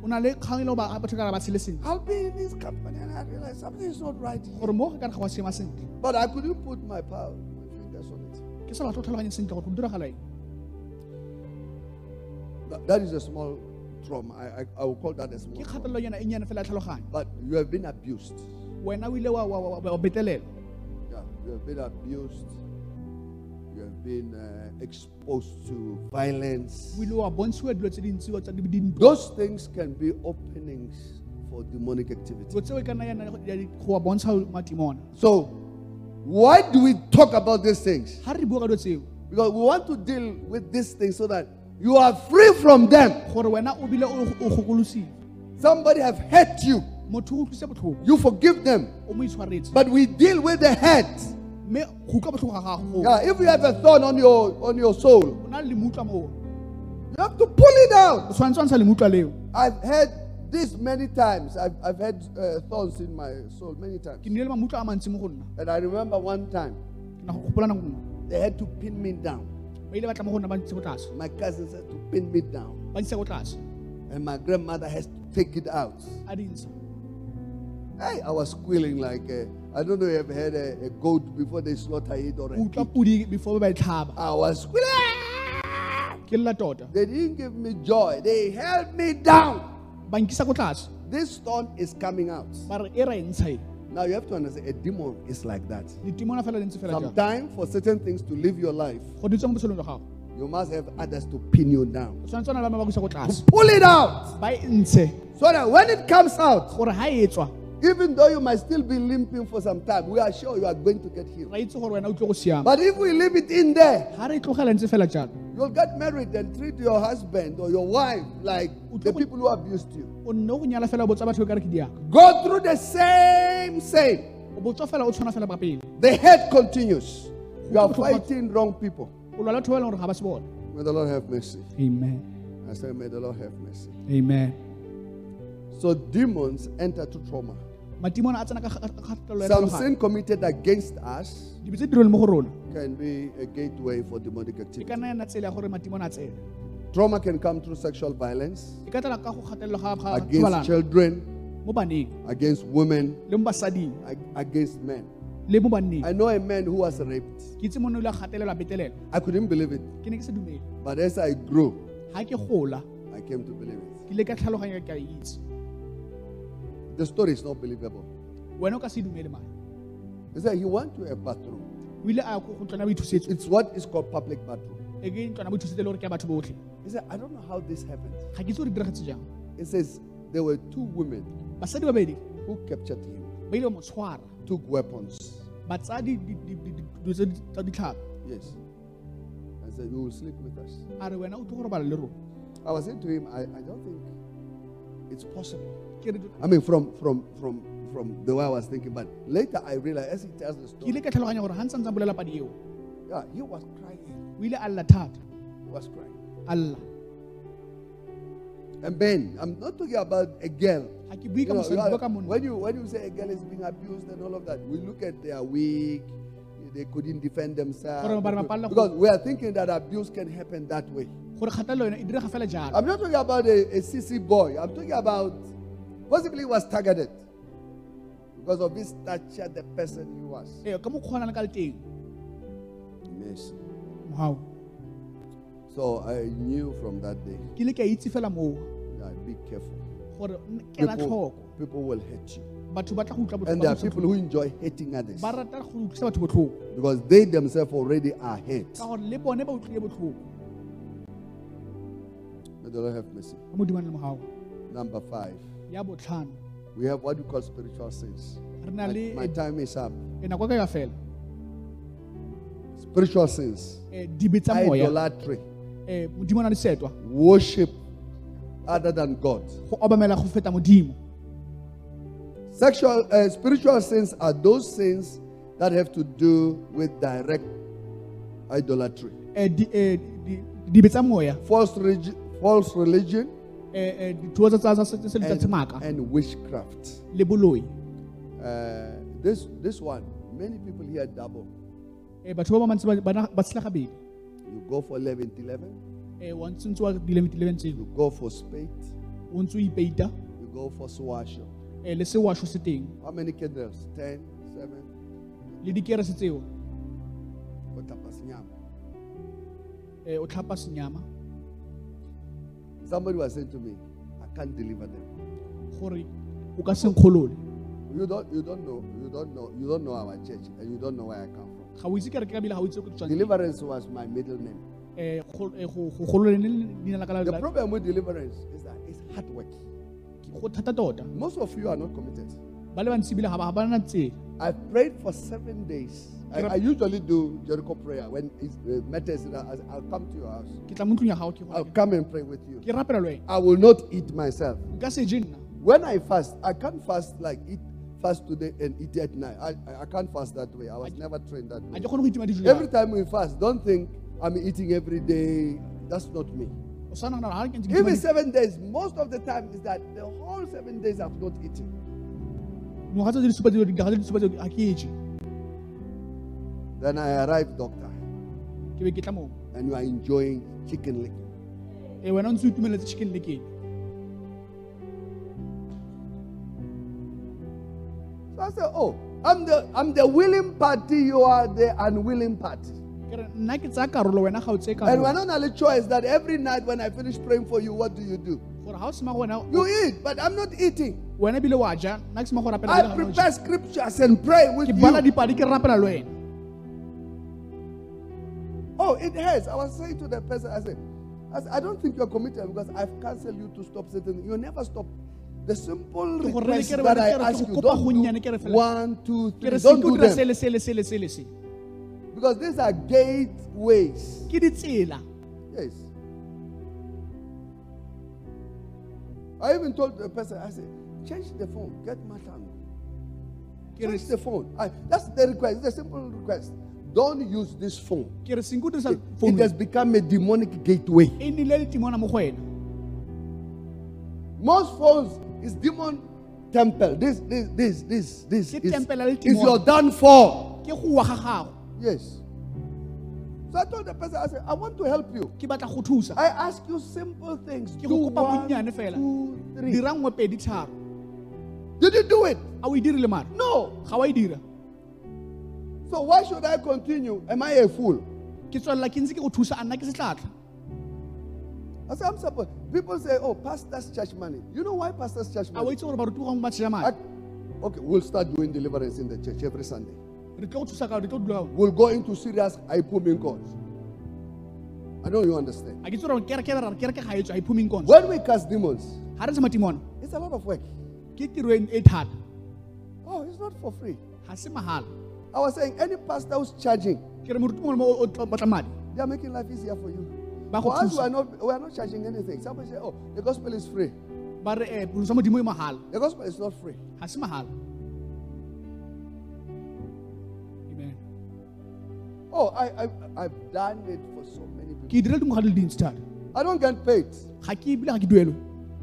o na le kgang e le go ba- batho ka ra ba tshele sentle I'll be in this company and I realize something is not right here. gore mo go ka re ga wa seema sentle But I couldn't put my power, my fingers on it. ke sa batho go tlhaloganye sentle gore go diragala eng That- that is a small trauma. I, I, I will call that a small ke trauma. kgatelelo yana e nyane fela ya tlhaloganyo But you have been abused. Wena o ile wa- wa wa- wa betelela Yeah, you have been abused. You have been uh, exposed to violence. o ile wa bontshiwa dilo tse dintsi wa tsa di- dintwa Those things can be openings for demonic activity. dilo tseo yana ya di- go wa bontsha matimona So, why do we talk about these things? ga re bua ka dilo Because we want to deal with these things so that you are free from them. gore wena o bile o o Somebody have hurt you. Motho o utlwise botlhoko You forgive them. o mo itshwaretse But we deal with the head. mme go utlwa botlhoko ga gago Yeah, if you have a thorn on your on your soul, o na le lemutlwa moo you have to pull it out. o tshwanetse wa ntsha lemutlwa leo I've heard this many times. I've, I've had uh, thorns in my soul many times. ke nnile le mamutlwa a mantsi mo go nna And I remember one time ke na go gopola nako nngwe they had to pin me down. ba ile ba tla mo go nna ba ntse ko tlase My cousins had to pin me down. ba ntse ko tlase And my grandmother has to take it out. A Hey, I was squealing like uh, I don't know if you ever had a, a goat before they slaughter it or a o utlwa pig. pudi before I was squealing. tota They didn't give me joy. They held me down. ba nkisa ko tlase This thorn is coming out. ba re ra ntsha Now you have to understand a demon is like that. ditimona fela le ntse fela jang Sometimes for certain things to live your life, go di tswa mo botshelong jwa gago you must have others to pin you down. o tshwanetse ona ba ba go isa ko tlase Pull it out so that when it comes out, gore ga tswa even though you might still be limping for some time, we are sure you are going to get healed. ra itse gore wena o tle go siama But if we leave it in there, ga re tlogela ntse fela jalo you'll get married and treat your husband or your wife like the people who abused you. go nyala fela o botsa batho o kare ke diaka Go through the same, same. o botswa fela o tshwana fela ba pele The head continues. You are fighting wrong people. o lwala batho ba leng gore ga ba se bone May the Lord have mercy. amen I say, may the Lord have mercy. amen So demons enter to trauma. Matimona a tsena ka kga- kgatelelo ya Some sin committed against us dibe tse direlo mo go rona can be a gateway for demonic activity. ka nna yana tsela ya gore matimona a tsene Trauma can come through sexual violence ka tlela ka go kgatelelo ga ga against children, against women, le mo basading ag- against men. le mo banneng I know a man who was raped. ke itse mone o ile a gatelelwa betelelo I couldn't believe it. ke ne ke se dumele But as I grew, ga ke gola I came to believe it. The story is not believable. wena o ka se dumele mane He said he went to a bathroom. o ile a ya ko go ntlwana boithusetso It's what is called public bathroom. e ke ntlwana boithusetse le gore ke ya batho botlhe He said, I don't know how this happened. ga ke itse gore diragetse jang It says there were two women basadi babedi who captured him, ba ile ba mo tshwara took weapons. ba tsaya di- di- di- di- di- dilo tse di- tsa Yes. said, You will sleep with us. a re wena o tlo go robala le rona I was saying to him, I, I don't think it's possible. I mean, from, from, from, from the way I was thinking, but later I realized as he tells the story, ile ka tlhaloganya gore ga ntse ntse a bolela padi eo yeah, he was crying. o ile a lla thata He was crying. a lla And Ben, I'm not talking about a girl. ga ke bue You know, you are- when you when you say a girl is being abused and all of that, we look at their weak, they couldn't defend themselves. Gore ba re ba palelwa go- Because we are thinking that abuse can happen that way. gore kgatelelo yone direga fela jalo I'm not talking about a, a CC boy. I'm talking about possibly he was targeted because of his stature, the person he was. ee ka mokgwa a nang le ka Mercy. mogao So I knew from that day, ke ile ka itse fela moo yeah, be careful. People, people will hate you. batho ba tla And there are people who enjoy hating others ba rata go utlwisa batho botlhoko because they themselves already are hate. ka gore le bone ba utlwile botlhoko May the Lord have mercy. ka modimane le mogao Number five, we have what we call spiritual sins. My, my time is up. ya fela. Spiritual sins, dibe tsa moya. Idolatry, eh modimo na setwa. Worship other than God. go obamela go feta modimo. Sexual, uh, spiritual sins are those sins that have to do with direct idolatry, di di- dibe moya. False, regi- false religion, dithuo tsa tsa tsa and, witchcraft. le boloi. Uh, this, this one, many people here double. eh batho ba ba ba- ba na- ba tshela gabedi. You go for 11 11, eh ntse ntse wa dilemo dilemo tseo. You go for o ntse o ipeita. You go for swasho. eh le sewasho se teng. How many candles? 10, 7, le dikerese tseo. Go tapa senyama. eh o tlhapa senyama Somebody was saying to me, I can't deliver them. gore o ka senkgolole You don't, you don't know, you don't know, you don't know our church, and you don't know where I come from. ga o itse kereke ka bile ga o itse ko ke tswang teng. Deliverance was my middle name. eh go eh, go go golole ne leina la ka la The la- problem with deliverance is that it's hard work. go thata tota Most of you are not committed. ba le bantsi bile ga ba ga ba tsela I prayed for seven days. I, I usually do Jericho prayer when it uh, matters. I'll come to your house. ke tla mo ntlong ya gago ke I'll come and pray with you. ke rapela le wena I will not eat myself. nka se je nna When I fast, I can't fast like eat fast today and eat at night. I, I, can't fast that way. I was never trained that way. ke kgone go itima dijo Every time we fast, don't think I'm eating every day. That's not me. o sa nagana ga ke ntse ke itima Even seven days, most of the time is that the whole seven days I've not eaten. Then I arrive, doctor, ke be ke tla and you are enjoying chicken lick. eh wena o ntse o itumeletse chicken licken So I said, Oh, I'm the I'm the willing party, you are the unwilling party. ke re nna ke tsaya karolo wena ga o tseye And only choice that every night when I finish praying for you, what do you do? gore ga o sema go You eat, but I'm not eating. Wena bile wa ja nna ke sema go rapela I bile ga o ja. prepare scriptures and pray with ke bala you. dipadi ke rapela le wena Oh, it has. I was saying to the person, I said, I, said, I don't think you're committed because I've counseled you to stop certain. You never stop. The simple request that I ask you, don't gonnyane, ke re do one, two, three. Don't do them because these are gateways. Yes. I even told the person, I said, change the phone, get ke re Change the phone. I, that's the request. It's a simple request. Don't use this phone. ke re senke o dirisa It, it has become a demonic gateway. nnile letimona mo go wena Most phones is demon temple. This, this, this, this, this is, temple ya le is your downfall. ke go wa ga gago Yes. So I told the person, I said, I want to help you. ke batla go thusa I ask you simple things. Do one, two, three. Did you do it? a o dirile mare No. e So why should I continue? Am I a fool? ke tswelela ke ntse ke go thusa a nna ke setlatla I said, I'm supposed. People say, oh, pastor's church money. You know why pastor's church money? itse gore barutugang ba tšhea I- madi okay, we'll start doing deliverance in the church every Sunday. re tlo go thusa ka re tlo dula We'll go into serious hypoming calls. I know you understand. a ke tse gore kereke ra re kereke ga tswa ga iphumeng konse When we cast demons, ga re se matimona it's a lot of work. Ke tiro e e Oh, it's not for free. mahala I was saying any pastor who's charging, ke re moruti mongwe le mongwe o tla- batla madi They are making life easier for you. For us, we are not, we are not charging anything. Somebody say, oh, the gospel is free. eh pholoso ya modimo mahala The gospel is not free. mahala amen Oh, I, I, I've done it for so many people. ke dirile di le I don't get paid. ga ke ebile ga ke duelwe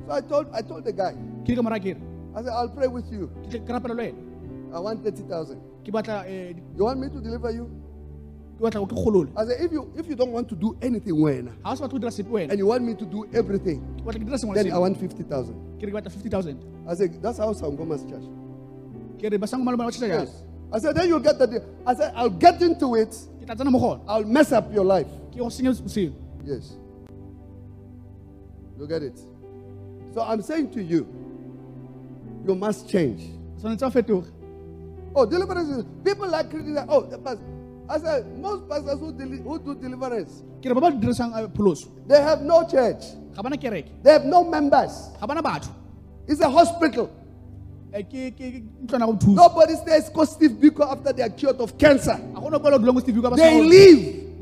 So I told, I told the guy, ke le ka mora kere I said, I'll pray with you. ke tle- ke rapela le I want 30,000. ke batla eh, You want me to deliver you? ke batla ke golole I said, if you, if you don't want to do anything when, ga o se batla go dira sepe wena and you want me to do everything, ke batla ke dira sengwe le then I want 50,000. ke re ke batla 50000 I said, that's how Sangoma's church. ke re basango maloma ba tšheta jalo Yes. I said, then you'll get the deal. I said, I'll get into it. ke tla tsena mo gona I'll mess up your life. ke go senya botshelo Yes. You get it? So I'm saying to you, you must change. tshwanetse a fetoge Oh, deliverance is people like criticize. Oh, the pastor. I said most pastors who, deli- who do deliverance, ke re ba ba dirisang eh, they have no church. They have no members. It's a hospital. Eh, Nobody stays go Steve Biko after they are cured of cancer. ga gona kwa dulang go steve ka They leave.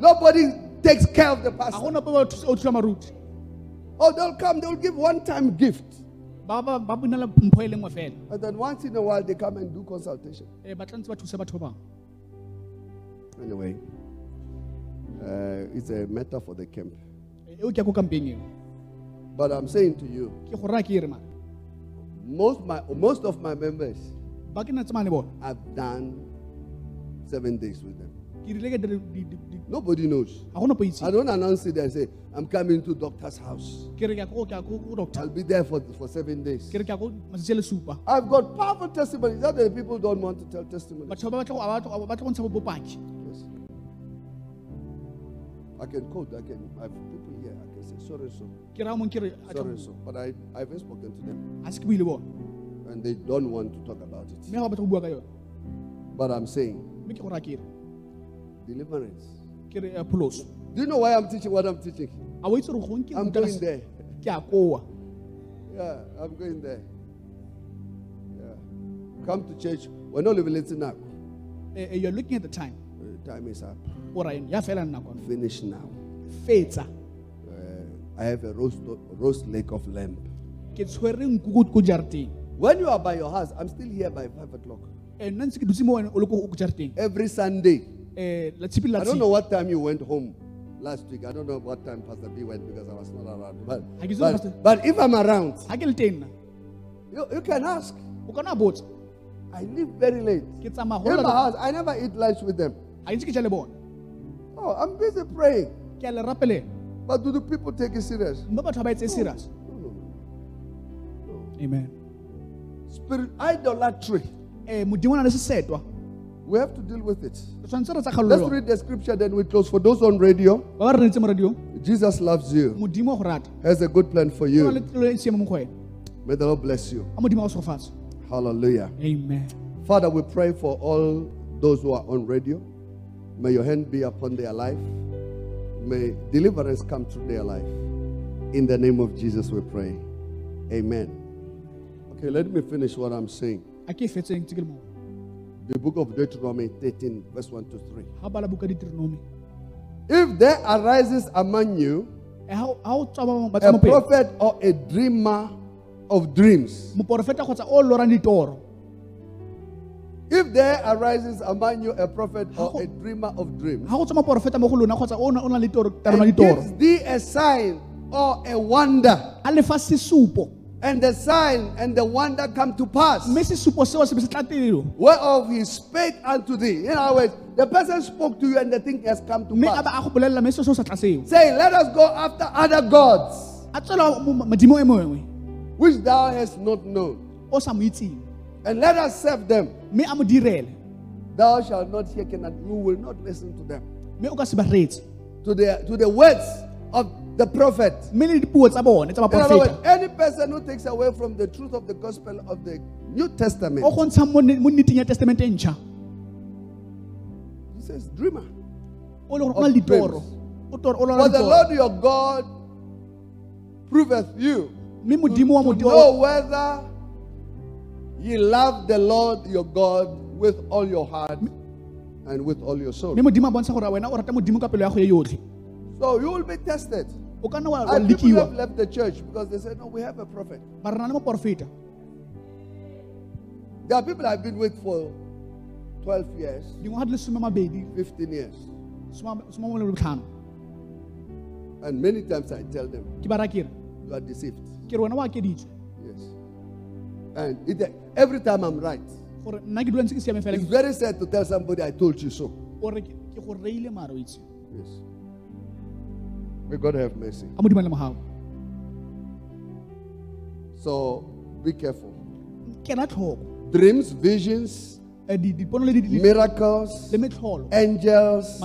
Nobody takes care of the pastor. gona pa ba thusa- o thusa Oh, they'll come, they'll give one-time gift. And then once in a while they come and do consultation. Eh, ba tla ntse ba thusa batho Anyway, uh, it's a matter for the camp. Eh, eo ke ya ko kampeng eo But I'm saying to you, ke go raya ke ere ma most my most of my members, ba ke na tsamaya le bona I've done seven days with them. Nobody knows. ga gona po itse I don't announce it and say, I'm coming to doctor's house. ke re ke ya ko ke ya ko ko doctor I'll be there for, for seven days. ke re ke ya ko matsatsi a le supa I've got powerful testimonies. That the people don't want to tell testimonies. batho ba batla go- ba batla- ba batla go ntsha Yes. I can quote, I can, I have people here, I can say, sorry, so, ke raya mong ke re a tla sorry, so. But I, I haven't spoken to them. a se ke And they don't want to talk about it. mme ga ba batla go bua ka yone But I'm saying, deliverance. Do you know why I'm teaching what I'm teaching? a o itse gore gong ke I'm going there. ke a koa Yeah, I'm going there. Yeah. Come to church. We're not it now. Eh, eh, you're looking at the time Uh, Time is up. o rayeng ya fela nakwana Finish now. Uh, I have a roast, roast lake of lamb. ke tshwere nku ko- ko jarateng When you are by your house, I'm still here by 5 o'clock. Eh, nna ntse ke dutse mo wena o le ko ko jarateng Every Sunday. Eh, tshipi I don't know what time you went home last week. I don't know what time Pastor B went because I was not around. But, I guess it was- but, but if I'm around, ga ke le you, you can ask. o kana botsa I live very late. In my house, I never eat lunch with them. ga ke ntse ke ja le bona Oh, I'm busy praying. ke a le But do the people take it serious? mme batho ga ba etse serious No, no. amen Spirit idolatry. Eh, We have to deal with it. re tshwanetse re tsa Let's read the scripture, then we close. For those on radio, ba ba re rentse mo radiong Jesus loves you, modimo wa go rata has a good plan for o na le you. telo siame mo go wena May the Lord bless you. a modimo a go sogofatsa Hallelujah. amen Father, we pray for all those who are on radio. May your hand be upon their life. May deliverance come through their life. In the name of Jesus, we pray. Amen. Okay, let me finish what I'm saying. The book of Deuteronomy 13, verse 1 to 3. ga bala buka ditronome If there arises among you eh, ga o tswa ba a tswa mo pele prophet or a dreamer of dreams, moporofeta kgotsa o lorang ditoro? if there arises among you a prophet or a dreamer of dreams, ga go tswa moporofeta mo go lona kgotsa o na o na le toro tarona and gives thee a sign or a wonder, a lefa sesupo and the sign and the wonder come to pass, mme sesupo seo se be se tla telo whereof he spake unto thee. In other words, the person spoke to you and the thing has come to pass. ba a go bolelela mme seo seo sa tla seo Say, let us go after other gods, a tswela mo- modimo which thou hast not known, o sa mo itseng and let us serve them. mme a mo direle Thou shalt not hear and you will not listen to them. mme o ka se ba To the to the words of the prophet. mme le dipuo tsa bone tsa In other words, any person who takes away from the truth of the gospel of the New Testament, o go ntshang mo ne- mo nneteng ya testamente ntšha he says, dreamer. o le gore o na le ditoro o toro- o lora For the Lord your God proveth you mme modimo wa to modimo know whether ye love the Lord your God with all your heart and with all your soul. mme modimo a bontsha gore wena o rata modimo ka pelo ya go ye yotlhe So you will be tested. O ka nna wa wa And people have left the church because they said, No, we have a prophet. ba re na le moporofeta There are people I've been with for 12 years, dingwaga di le some mabedi 15 years. some some mo le botlhano And many times I tell them, ke ba ra kere You are deceived. ke re wena wa akeditswe Yes. And it, every time I'm right. gore nna ke dula ntse ke It's very sad to tell somebody, I told you so. ore ke ke go reile mare itse Yes. May God have mercy. a modimo le mogago So be careful. ke na tlhoko Dreams, visions, Eh, di- dipono le di- di- miracles, angels,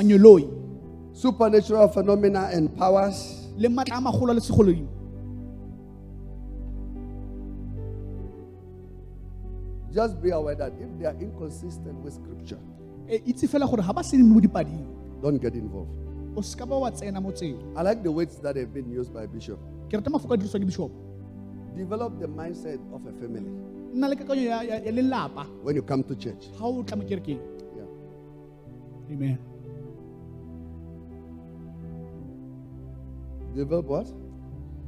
supernatural phenomena, and powers. le maatla a magolo a le segolodimo Just be aware that if they are inconsistent with scripture, Eh, itse fela gore ga ba sene mo dipading don't get involved. O seka ba wa tsena mo tseo I like the words that have been used by Bishop. ke rata mafoko a diriswa ke bishop Develop the mindset of a family when you come to church. ga o tla mo kerekeng Yeah. amen Develop what?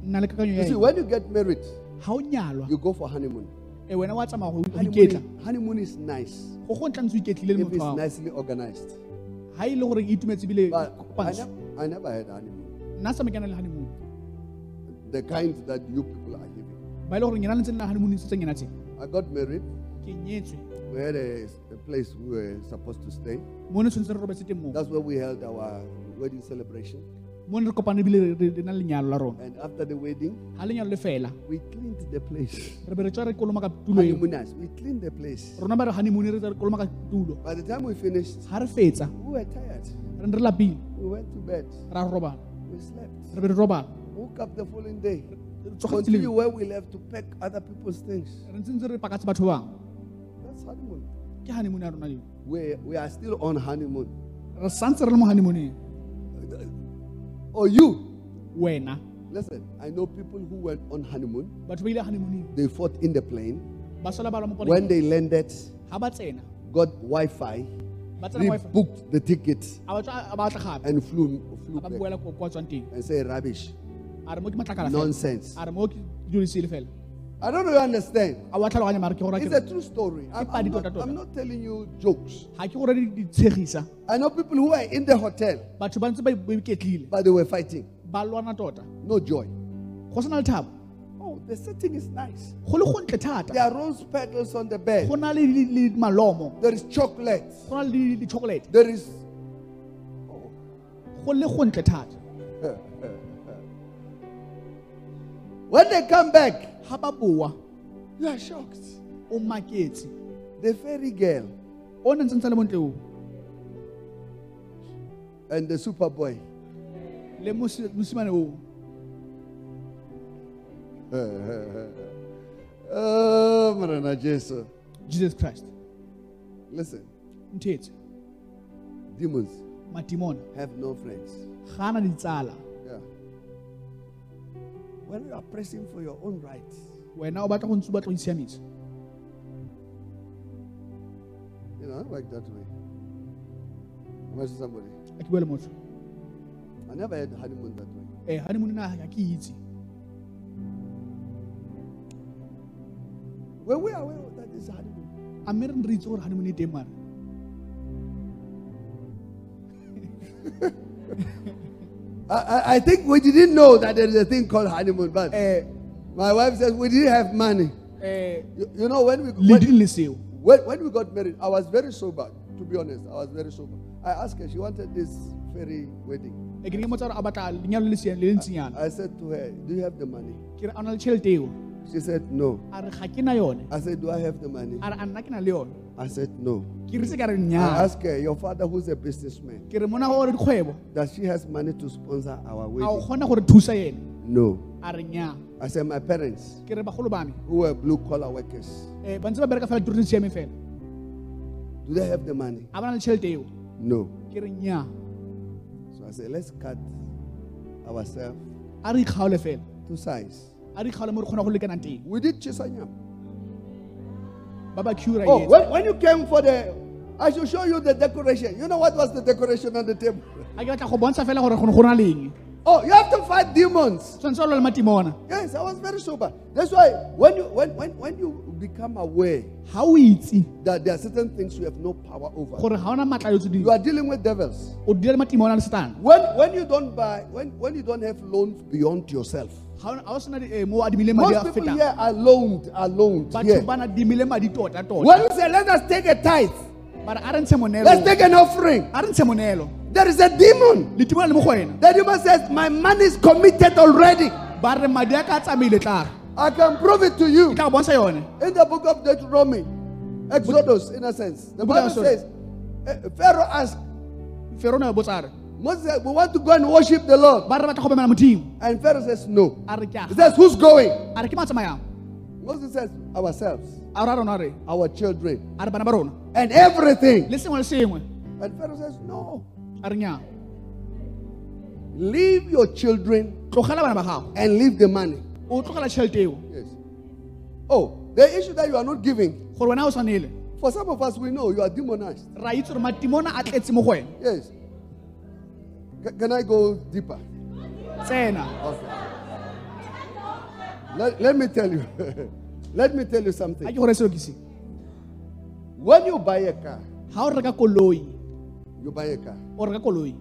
nna le kakanyo You see, when you get married, ga o nyalwa you go for honeymoon. e wena wa tsamaya go go iketla Honeymoon, honeymoon is nice go go ntla ntse o iketlile le if it's nicely organized. Ga e le gore e itumetse ebile But I, never had honeymoon. nna sa mekana le honeymoon The kind that you people are having. ba e le gore le ntse nna honeymoon se tse I got married. ke nyetswe We had a, a place we were supposed to stay. mo ne tshwanetse re robetse teng moo That's where we held our wedding celebration. And after the wedding, ga lenyalo le fela we cleaned the place. re be re tswa re koloma ka tulo eo Honeymooners, we cleaned the place. rona ba re honeymoon re tsa re koloma ka tulo By the time we finished, ga re fetsa we were tired. re ne re lapile We went to bed. We slept. re be re robala Woke up the following day. Continue where we left to pack other people's things. re ntse ntse re pakatse batho ba bangwe That's honeymoon. ke honeymoon ya rona eo We, we are still on honeymoon. Or you. wena. Listen, I know people who went on honeymoon. batho ba ile honeymooneng They fought in the plane. ba sola ba lwa mo When they landed, ga ba tsena. got Wi-Fi, tsena wifi. the ticket, a batswa a batla gape. and flew, flew back. boela ko kwa tswang and say rubbish, a re mo ke matlakala fela. Nonsense. A re mo ke dulesile fela I don't know you understand. a wa tlhaloganya mare ke gore It's a true story. I'm, I'm not. I'm not telling you jokes. ga ke gore di di tshegisa I know people who are in the hotel, batho ba ntse ba ba iketlile but they were fighting. tota No joy. go se na le thabo Oh, the setting is nice. go le gontle There are rose petals on the bed. There is chocolate. go na le di- di-chocolate There is. gontle When they come back, ba you are shocked. o maketse The fairy girl o ne ntse ntse le montle o and the superboy. le mosimane o oh, Marana Jesus. jesus christ Listen, nthetse demons matimona have no friends. ga na ditsala Yeah. When you are pressing for your own rights, wena o batla go ntse o batla go isiamisa you know, I like that way. Am I somebody? a ke bua le motho I never had honeymoon that way. eh honeymoon na ga ke itse Were we aware that is honeymoon? a mme re ne re itse gore honeymoon e teng I, I, I think we didn't know that there is a thing called honeymoon, but eh my wife says we didn't have money. eh You, you know, when we le when, ding when, when we got married, I was very sober. To be honest, I was very sober. I asked her, she wanted this fairy wedding. e ke ne ke motsa gore a batla lenyalo le siang le le ntsinyana I said to her, Do you have the money? ke re a o na le tšhelete eo She said, No. a re ga ke na yone I said, Do I have the money? A re a nna ke na le yone I said, No. ke rise ka re I asked her, Your father, who's a businessman, ke re mona gore dikgwebo does she has money to sponsor our wedding? kgona gore thusa ene No. a re nyaa I said, My parents, ke re bagolo ba me who were blue collar workers, eh ba ntse ba bereka fela tiro tse siameng fela do they have the money? a ba na le tšhelete eo No. ke re nyaa So I said, Let's cut ourselves to size. a re ikgaole mo re kgona go lekanang teng We did Chisanyam. Ba ba cura Oh, when, when you came for the I should show you the decoration. You know what was the decoration on the table? a ke batla go bontsha fela gore go ne go Oh, you have to fight demons. tshwanetse o lwa le matimona Yes, I was very sober. That's why when you when when, when you become aware o itse that there are certain things you have no power over, gore ga ona maatla yo tse you are dealing with devils. o dira le matimona le When when you don't buy when when you don't have loans beyond yourself. Ga o sena di- eh, mo o adimile madi Most people here are loaned, are loaned batho here. ba na dimile madi tota tota When you say let us take a tithe, bara a re ntshe monelo let's take an offering. a re ntshe monelo There is a demon. letimona le mo go wena The demon says, My money is committed already. ba re madi a ka tsamaile I can prove it to you. tla go bontsha yone In the book of Deuteronomy, Exodus, in a sense, the Bible says, eh, Pharaoh asked, fero ne botsa re Moses said, We want to go and worship the Lord. ba re batla go obamela modimo And Pharaoh says, No. He says, Who's going? a re ke matsamayang Moses says, Ourselves, a re a rona re our children, a re bana ba rona and everything. le sengwe le sengwe And Pharaoh says, No. Leave your children tlogela bana ba gago and leave the money. o tlogela tšhelete eo Yes. Oh, the issue that you are not giving, gore wena o tshwanele for some of us, we know you are demonized. ra Can I go deeper? tsena Okay. Let, let me tell you. let me tell you something. ke gore seo ke se When you buy a car, ga o reka koloi you buy a car, o reka koloi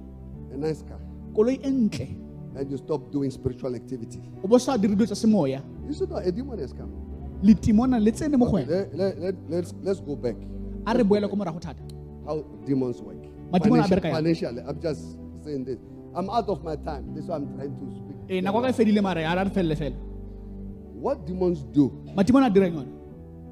a nice car, koloi e ntle and you stop doing spiritual activity. o bo sa dire dilo tsa semoya You should know a demon has come. letimona le tsene mo go wena Let, let, let, let's, let's go back. a re boele ko morago thata How demons work. A bereka financially, I'm just saying this. I'm out of my time. This is why I'm trying to speak. ee nako ka e fedile mare a re felele fela What demons do, matimona a dirang yone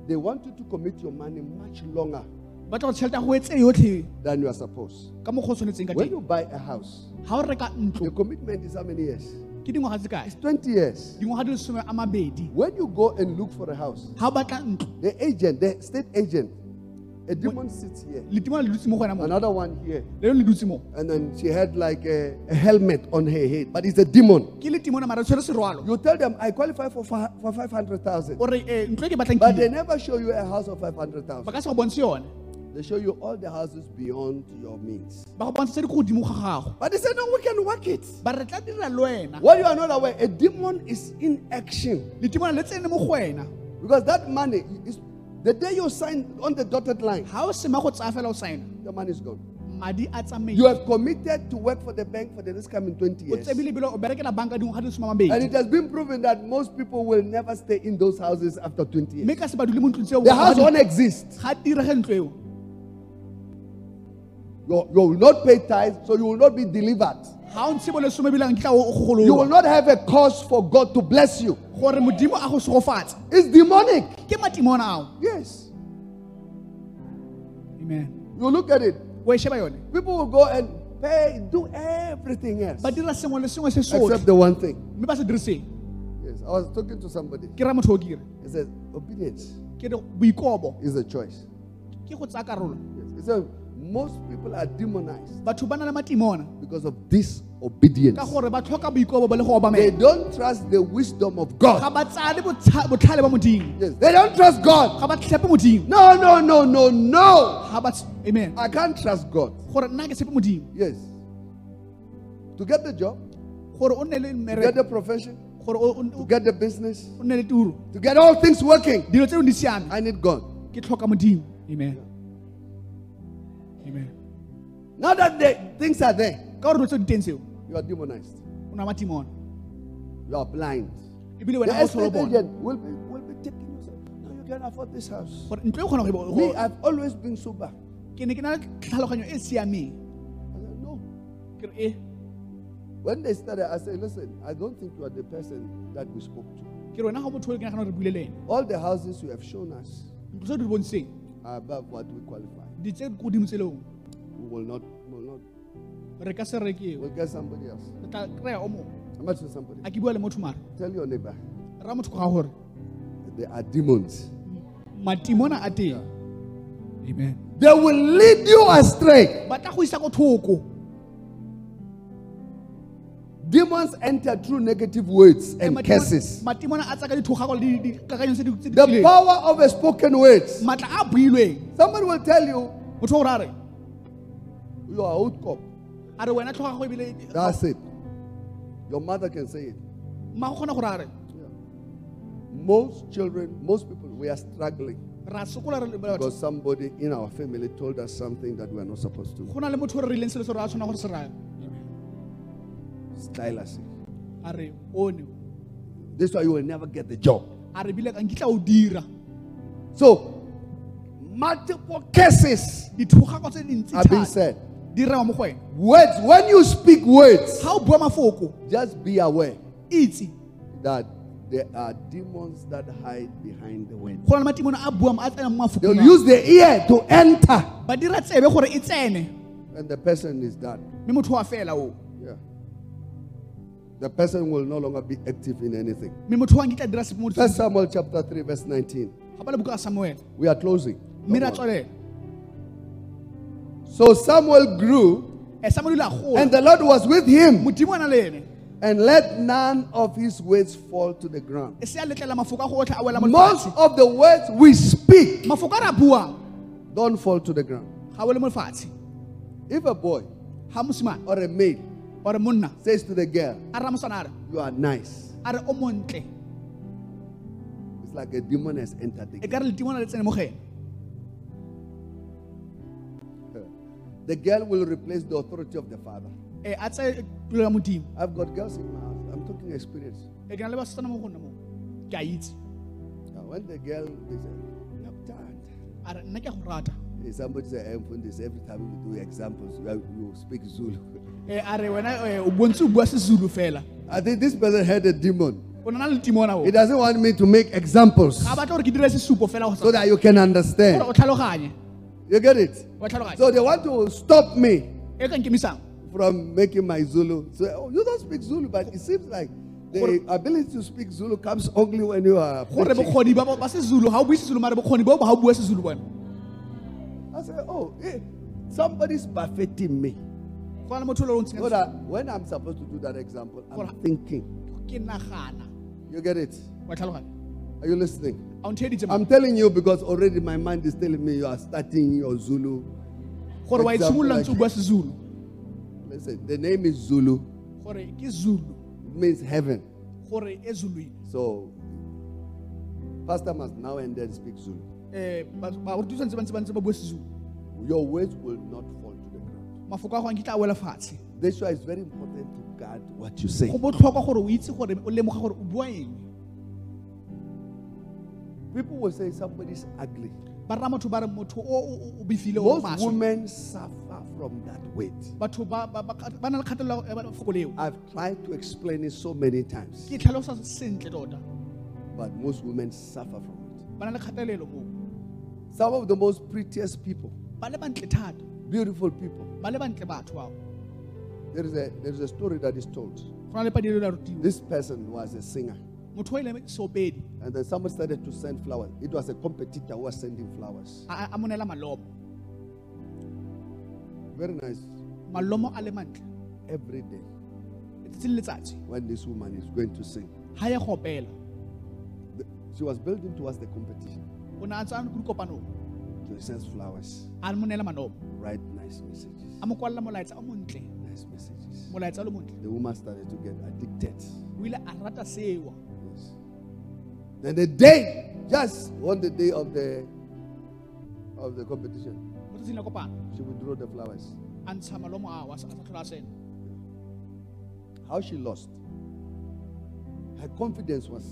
they want you to commit your money much longer ba tla gore tšhelete ya go etse yotlhe than you are supposed. ka mo go tshwanetseng ka When teng you buy a house, ga o reka ntlo the commitment is how many years? ke dingwaga tse kae It's 20 years. dingwaga di le some a mabedi When you go and look for a house, ga o batla ntlo the agent, the state agent, a demon sits here, letimona le dutse mo go wena mo another one here, le lone le dutse and then she had like a, a helmet on her head, but it's a demon. ke letimona mare o tshwere serwalo You tell them, I qualify for, for 500,000. o re eh, ntlo ke batlang But they never show you a house of 500,000. ka se go bontshe yone They show you all the houses beyond your means. ba go bontsha tse di ko godimo ga gago But they say, no, we can work it. ba re tla dira le wena What you are not aware, a demon is in action. letimona le tsene mo go wena Because that money is the day you sign on the dotted line, ga o sema go tsaya fela o saena the money is gone. madi a You tsamaile have committed to work for the bank for the next coming 20 o years. tsebile ebile o berekela banka dingwaga di le some a And mabedi it has been proven that most people will never stay in those houses after 20 years. ka se ba dule mo ntlong tseo The house won't exist. ga direge ntlo eo You, you will not pay tithes, so you will not be delivered. Ga o ntshe bo lesome ebilang ke tla o You will not have a cause for God to bless you. gore modimo a go segofatsa It's demonic. Yes. amen You look at it. o sheba yone People will go and pay, do everything else. ba dira sengwe le sengwe se Except the one thing. mme ba se Yes. I was talking to somebody. ke ra motho He says, obedience ke re boikobo is a choice. ke go tsaya karolo Yes. He said, most people are demonized batho ba na le matimona because of disobedience. ka gore ba tlhoka boikobo le go They obamela don't trust the wisdom of ga God. ba tsaya le botlhale ba modimo Yes. They don't trust God. ga ba tlhepe modimo No, no, no, no, no. ga ba ts- amen I can't trust God. gore nna ke tshepe modimo Yes. To get the job, gore o nne le to get mmereko the profession, gore o- o to get the business, o nne le turo to get all things working, dilo tse di siame I need God. ke tlhoka modimo amen amen Now that the things are there, ka gore dilo tse di teng seo you are demonized. o na matimona You are blind. ebile The wena ga o estate agent will be, will be taking you. say, No, you can afford this house. gore ntlo kgona Me, I've always been sober. ke ne ke na le tlhaloganyo e I said, no. ke re e When they started, I said, listen, I don't think you are the person that we spoke to. ke re wena ga motho o ke nagana re buile le ene All the houses you have shown us ntlo tse di re bontsheng are above what we qualify. Di tse ko godimo tseleng We will not, will not, re ka se rekeo we'll get somebody else. re tla kry-a o mongwe I'm not saying somebody. a ke bua le motho mare Tell your neighbor, ra motho ko ga gore there are demons. matimona a teng amen They will lead you astray. ba tla go isa ko thoko Demons enter through negative words Eh, and matimona- curses. matimona a tsaka dithogako le dikakanyo tse di tse di The tswileng. power of a spoken words. maatla a builweng Somebody will tell you, motho o ra re You are old cop. a re wena tlhoga go ebile eh, eh, That's oh. it. Your mother can say it. mma go kgona go ra re Most children, most people, we are struggling ra sokola re le batho because somebody in our family told us something that we are not supposed to. go na le motho o re rileng selo se re a tshwana gore se raya Stylus. a re oh, one This is why you will never get the job. a re bile ka nkitla o dira So, multiple cases dithogako tse dintsi are being said. Di rewa mo go wena Words, when you speak words, ga o bua mafoko just be aware that there are demons that hide behind the word. go na le matimone a buang a tsena mo They'll use the ear to enter, ba dira tsebe gore and the person is done. mme motho wa fela o Yeah. The person will no longer be active in anything. mme motho wa nkitla dira sepe mo First Samuel chapter 3, verse 19. ga ba le buka ya samuele We are closing. So Samuel grew, Eh, samuele ile a gola. and the Lord was with him, modimo a na le ene. And let none of his words fall to the ground. se a letlela mafoko a go otlhe a wela mo Most of the words we speak mafoko a re a buang don't fall to the ground. ga wele mo lefatshe If a boy or a maid ore monna says to the girl, a re mosana a re You are nice, a re o montle. it's like a demon has entered the girl. The girl will replace the authority of the father. e a tse tulo ya modimo I've got girls in my house. I'm talking experience. e ke na le basetsana mo go nna mo ke a Now, when the girl, they say, "You're tired." a re nna ke a go eh, Somebody say, I'm from this. Every time we do examples, you, speak Zulu. a re wena eh, o bontse o bua fela I think this person had a demon. o na na le timona o He doesn't want me to make examples ga batla gore ke dire sesupo fela so that you can understand. You get it? So they want to stop me from making my Zulu. So, oh, you don't speak Zulu, but it seems like the ability to speak Zulu comes only when you are. preaching. bokgoni ba ba sezulu ga o bue sezulu mare bokgoni bo bo ga o bua sezulu bone I say, oh, eh, somebody's perfecting me. go na le motho o le o ntsheng So that when I'm supposed to do that example, I'm thinking. You get it? Are you listening? A o ntheditse I'm telling you because already my mind is telling me you are starting your Zulu. gore wa example itshimolola like- ntse o bua sezulu Listen, the name is Zulu. gore ke zulu It means heaven. So, pastor must now and then speak Zulu. Eh, baruti tshwanetse ba ntse ba ntse ba bue Your words will not fall to the ground. mafoko a go nkitla a wela That's why it's very important to guard what you say. People will say somebody's ugly. Most women suffer from that weight. I've tried to explain it so many times, ke tlhalosa sentle tota but most women suffer from it. ba na le kgatelelo mo Some of the most prettiest people, ba le bantle thata beautiful people. ba le bantle batho bao There is a there is a story that is told. go na le padile la rutiwa This person was a singer, motho o ile seopedi and then someone started to send flowers. It was a competitor who was sending flowers. a a mo neela Very nice. malomo a le mantle. Every day. When this woman is going to sing, the- she was building towards the competition. o ne a tsaya ko dikopanong So he sends flowers, a mo neela malomo. Write nice messages, a mo kwalela molaetsa o montle. Nice messages. molaetsa o le The woman started to get addicted. Then the day, just on the day of the of the competition, mo tsatsing la she withdrew the flowers. a ntsha malomo ao a sa a sa tlhola a sena How she lost. Her confidence was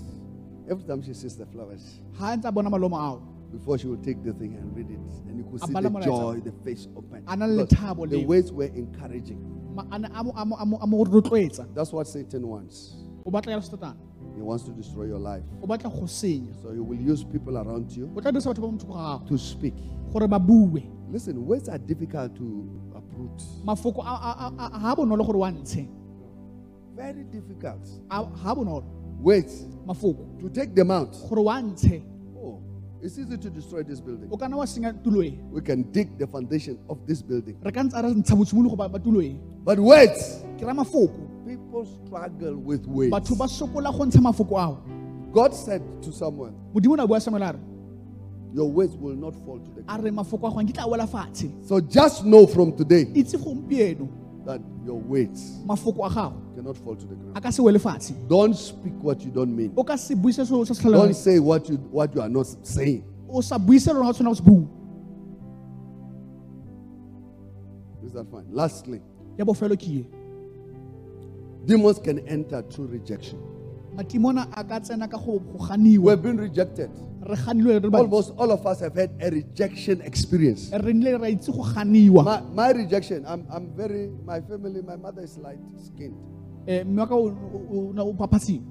every time she sees the flowers, ga a ntse a bona before she would take the thing and read it, and you could see the joy, the face open. A na le Because The words were encouraging. That's what Satan wants. O batla ya setatane He wants to destroy your life. So he will use people around you o tla dirisa batho ba mo thoko ga gago to speak. gore ba bue Listen, words are difficult to uproot. Very difficult. A- ga a Words to take them out. Oh, it's easy to destroy this building. o wa senya tulo We can dig the foundation of this building. re ka ntse re ntsha botshimologo ba ba tulo But words, ke ra mafoko people struggle with words. batho ba sokola go ntsha mafoko ao God said to someone, modimo na bua samuele a re Your weights will not fall to the a ground. re mafoko a gone ke tla wela fatshe So just know from today itse gompieno that your weights mafoko a gago cannot fall to the ground. a ka se wele fatshe Don't speak what you don't mean. o ka se buise selo se se Don't say what you what you are not saying. o sa buise lona o tshwana go se bua Is that fine? Lastly, ya bofelo ke ye demons can enter through rejection. matimona a ka tsena ka go go ganiwa We've been rejected. re ganilwe re le bantsi. Almost all of us have had a rejection experience. re nnile ra itse go ganiwa My, my rejection, I'm, I'm very, my family, my mother is light skinned. Eh,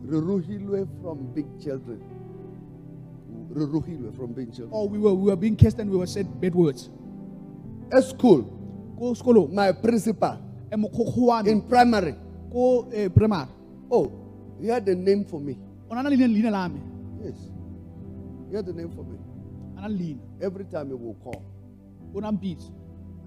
Ruruhilwe from big children. Ruruhilwe from big children. or we were, we were being kissed and we were said bad words At school, my principal eh, mokgokgo wa me in primary Eh, oh, he had a name for me. o na na leina leina la me Yes. He had a name for me. a na le Every time he will call, o na mpitse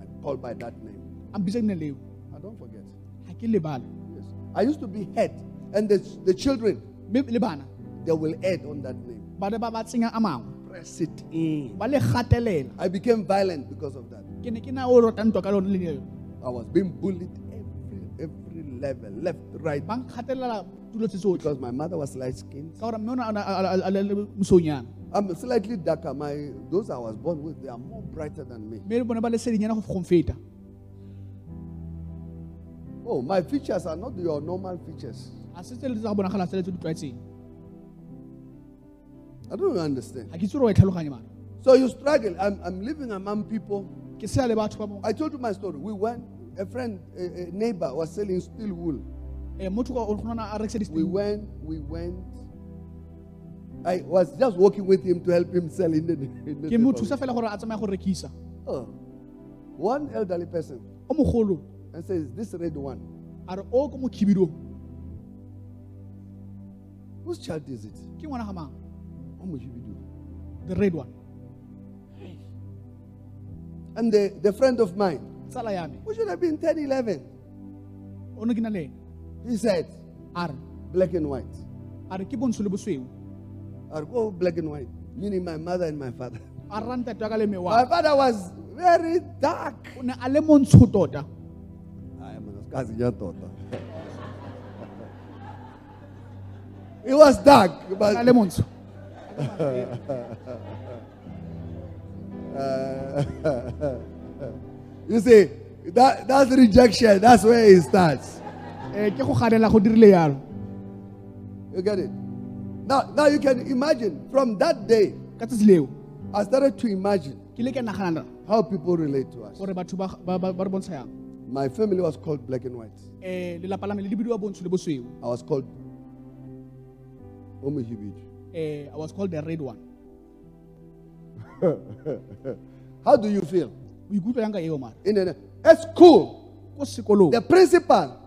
I call by that name. a mpitse leina leo I don't forget. ga ke lebala Yes. I used to be head, and the, the children, le bana they will add on that name. ba ne ba ba tsenya a Press it in. le I became violent because of that. ke ne ke na o rata ka lone leina I was being bullied level, left, right, ba nkgatelela tulo tse tsotlhe because my mother was light skinned. ka gore mme o a na- a- a- a le mosonyana I'm slightly darker. My those I was born with, they are more brighter than me. mme le ba le sedinyana go go Oh, my features are not your normal features. a se tse le tsa go bonagala tse le tse di tlwaetseng I don't understand. ga ke itse gore wa So you struggle. I'm, I'm living among people. ke sea le batho ba mo I told you my story. We went. A friend, a, a neighbor, was selling steel wool. eh motho ka- o kgona a rekisa We went. We went. I was just working with him to help him sell in the. In the ke mo neighborhood. thusa fela gore a tsamaye go rekisa Oh. One elderly person and says, This red one, a re o ko mokhibido whose child is it? ke ngwana ga mang Oh, Muhibidu. the red one And the, the friend of mine, tsala ya me who should have been 10, 11, o ne ke le he said, a re Black and white. a re ke bontsho le bosweu I go black and white, meaning my mother and my father. a re rang tate wa ka le mme My father was very dark. o ne a le montsho tota I am a kazi ya tota. It was dark, but uh, you see, that, that's rejection. That's where it starts. eh ke go ganela go dirile yalo You get it? Now, now you can imagine from that day, ka tsatsi leo I started to imagine ke le ke nagana how people relate to us. My family was called black and white. eh lelapa la me le di bidiwa bontsho le bosweu I was called eh i was called the red one How do you feel? O ikutlwa yang ka eo mara. In the, at school, ko sekolong. the principal,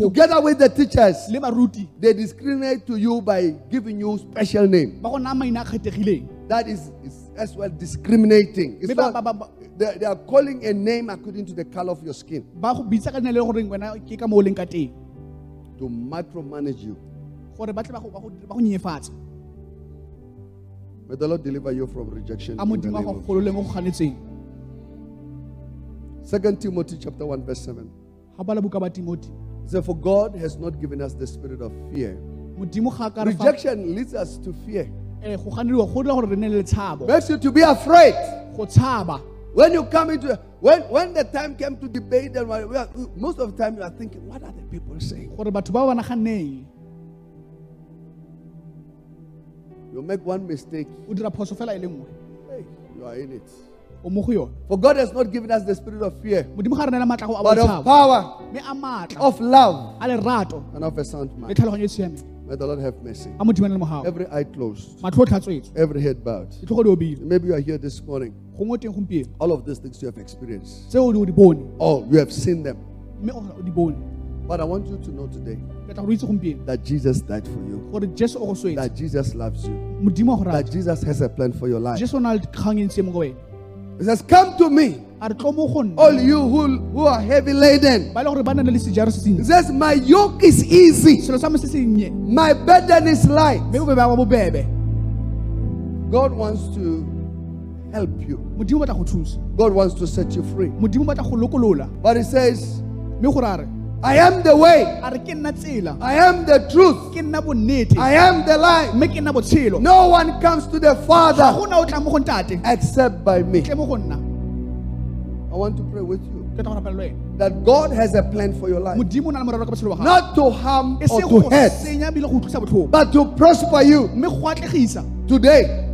together with the teachers, le baruti. they discriminate to you by giving you special name. ba go naya maina a kgethegileng. That is, is as well discriminating. It's not- they, they are calling a name according to the color of your skin. Ba go bitsa ka nna le goreng wena ke ka mo leng ka teng. To micromanage you. gore ba tle ba go- ba go ba go nyenyefatsa May the Lord deliver you from rejection. in the name of- Second Timothy chapter 1, verse 7. ga bala buka ba timoti It For God has not given us the spirit of fear. modimo ga a ka re fa Rejection leads us to fear. eh, go ganediwa go dira gore re nne le letshabo Makes you to be afraid. When you come into when when the time came to debate, and are, most of the time you are thinking, what are the people saying? gore batho ba ba naganeng You make one mistake, o dira phoso fela hey, you are in it. O mo go yone For God has not given us the spirit of fear, modimo ga re neela maatla go a but of power, of love, and of a sound mind. May the Lord have mercy. a modimo a le mogago Every eye closed, matlho o tlhatswetswe every head bowed. ditlhogo di obile. Maybe you are here this morning. gongwe teng gompieno. All of these things you have experienced. all o di bone. Oh, you have seen them. mme o o di bone. But I want you to know today ke tla go itse gompieno. that Jesus died for you, gore jesu o go that Jesus loves you, modimo a go that Jesus has a plan for your life. He says, Come to me, a re tlo mo go all you who, who are heavy laden. ba le gore ba na le sejaro se He says, My yoke is easy, selo sa me se sennye my burden is light. mme bobebe ba bobebe God wants to help you. modimo o batla go thusa God wants to set you free. modimo o batla go lokolola But He says, mme gore a re I am the way, a re ke nna I am the truth, ke nna bonnete. I am the life. mme ke nna botshelo. No one comes to the Father gona o tla mo go ntate. except by me. tle mo go nna. I want to pray with you. Ke tla go rapela le wena. That God has a plan for your life, modimo o na le morero ka botshelo wa gago. Not to harm or to hurt, senya bile go utlwisa botlhoko. but to prosper you. mme go atlegisa. Today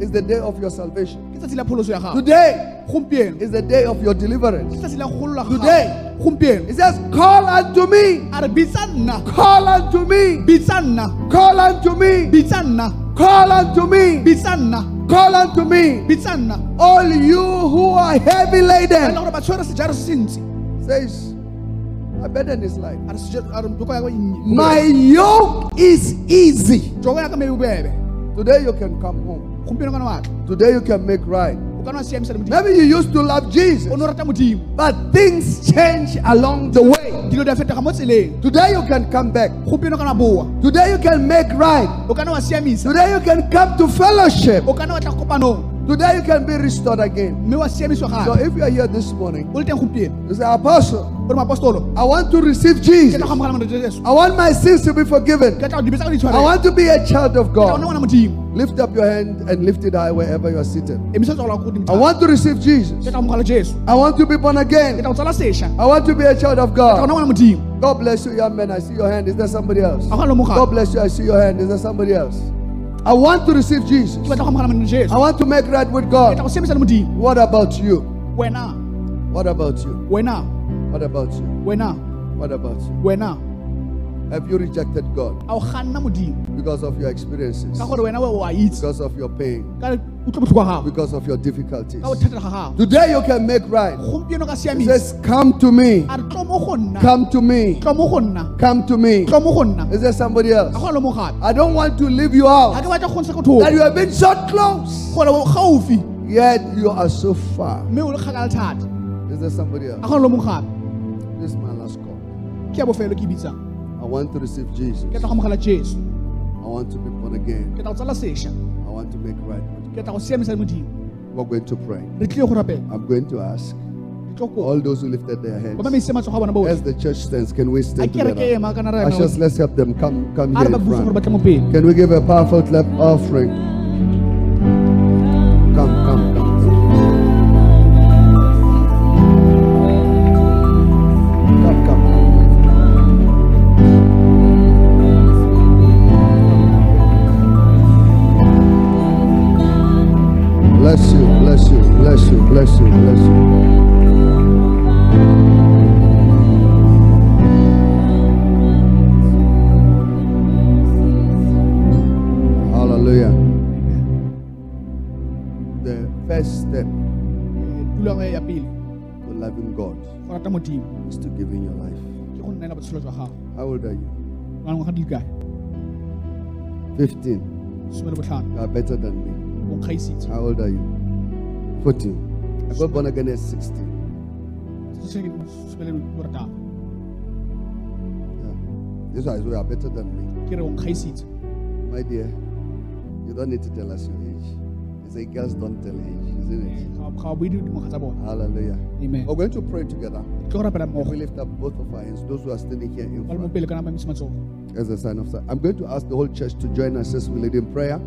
is the day of your salvation. ke tsatsi la pholoso ya gago. Today is the day of your deliverance. ke tsatsi la go golola ga Today. It says, Call unto me, a re bitsa call unto me, bitsa nna call unto me, bitsa nna call unto me, bitsa nna call unto me, bitsa nna all you who are heavy laden. gore ba tshwere sejare se se ntsi Says, My burden is light. a re seja- a re toko ya ka nnye. My yoke is easy. toko ya ka mme bobebe. Today you can come home. gompieno kana wa tla. Today you can make right. O kana wa siamisa le modimo Maybe you used to love Jesus, o ne o rata modimo but things change along the way. dilo di a fetoga mo tseleng Today you can come back. gompieno kana boa Today you can make right. o kana wa siamisa Today you can come to fellowship. o kana wa tla kopanong Today you can be restored again. mme wa siamiswa So if you are here this morning, o le teng gompieno you say, Apostle, I want to receive Jesus. tla go amogela modimo jesu I want my sins to be forgiven. ke tla go dibetsa ka di I want to be a child of ke tla go nna God. Lift up your hand and lift it high wherever you are seated. emisa tsogola ko godimo I want to receive Jesus. tla go amogela jesu I want to be born again. tla go tsala sešwa I want to be a child of ke tla go nna God. God bless you, young man. I see your hand. Is there somebody else? a go na le mogala God bless you. I see your hand. Is there somebody else? I want to receive Jesus. ke batla go amogela modimo jesu I want to make right with God. go siamisa le modimo What about you? What about you? What about you? wena What about you? wena Have you rejected God a o ganna modimo because of your experiences? ka gore wena we o a itse Because of your pain? ka utlwe botlhoko ga Because of your difficulties? ka bothatela ga gago Today you can make right. He says, Come to me. a re tlo mo go nna Come to me. tlo mo go nna Come to me. tlo mo go nna Is there somebody else? go na le I don't want to leave you out. ke batla go ntsha ko That you have been so close, gore o gaufi yet you are so far. mme o le Is there somebody else? Ke ya bofelo ke bitsang I want to receive Jesus. ke tla go amogela I want to be born again. ke tla go tsala I want to make right. ke tla go siamisa le We're going to pray. re tlile go rapela I'm going to ask re tlo kopa all those who lifted their hands. mamise matsogo a bona As the church stands, can we stand ke re ke together? ema kana re Ushers, let's help them come come here in busa gore ba front. tle mo pele Can we give a powerful clap offering? Better than me. How old are you? 14. I got born again at 16. some le Yeah. This is why you are better than me. ke re o My dear, you don't need to tell us your age. You say girls don't tell age, isn't it? ga ga o bue dingwaga tsa bona Hallelujah. amen We're going to pray together. ke go rapela If we lift up both of our hands, those who are standing here in ba le mo front, pele kana mamise matsogo as a sign of. I'm going to ask the whole church to join us as we lead in prayer.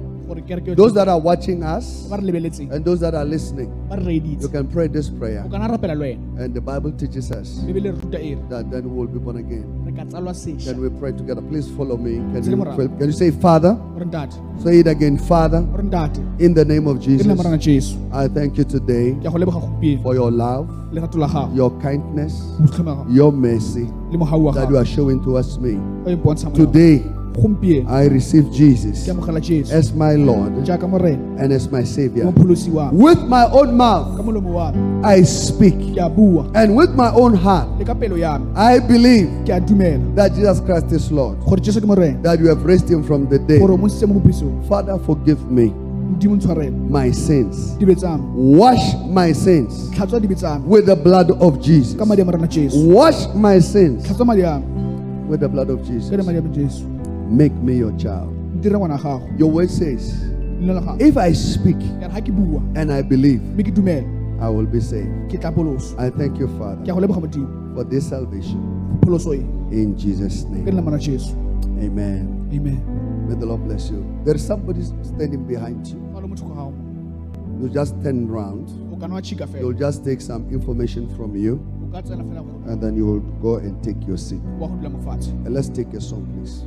Those that are watching us ba re lebeletseng and those that are listening, ba re reeditse you can pray this prayer. o kana rapela le wena And the Bible teaches us bebele re ruta re that then we will be born again. Can we pray together? Please follow me. Can you, can you say, Father? o re ntate Say it again, Father, o re ntate in the name of Jesus. nna morana jesu I thank you today ke a go leboga gompieno for your love, lerato la gago your kindness, your mercy le mogau wa that you are showing towards me. o e bontsha mo yona. Today, I receive Jesus ke amogela jesu. as my Lord and as my Savior. pholosi wa me. With my own mouth, molomo wa me. I speak, ke a bua. And with my own heart, le ka pelo ya me. I believe ke a dumela. that Jesus Christ is Lord, gore jesu ke morena. That you have raised him from the dead. gore o montshitse mo bophisong Father, forgive me my sins. dibe tsa me Wash my sins tlhatswa dibe tsa me with the blood of Jesus. ka madi a morena jesu. Wash my sins tlhatswa madi a me. with the blood of Jesus. Le madi a me jesu Make me your child. dire ngwana gago Your word says leina la gago If I speak ya re ga ke bua and I believe, mme ke dumela I will be saved. ke tla pholoso I thank you, Father, go leboga modimo for this salvation. In Jesus' name. nna mana jesu Amen. amen May the Lord bless you. There is somebody standing behind you. fa le motho ko gago You just turn around. o kana wa chika You'll just take some information from you o ka tsena fela go and then you will go and take your seat. wa go dula mofatshe And let's take a song, please.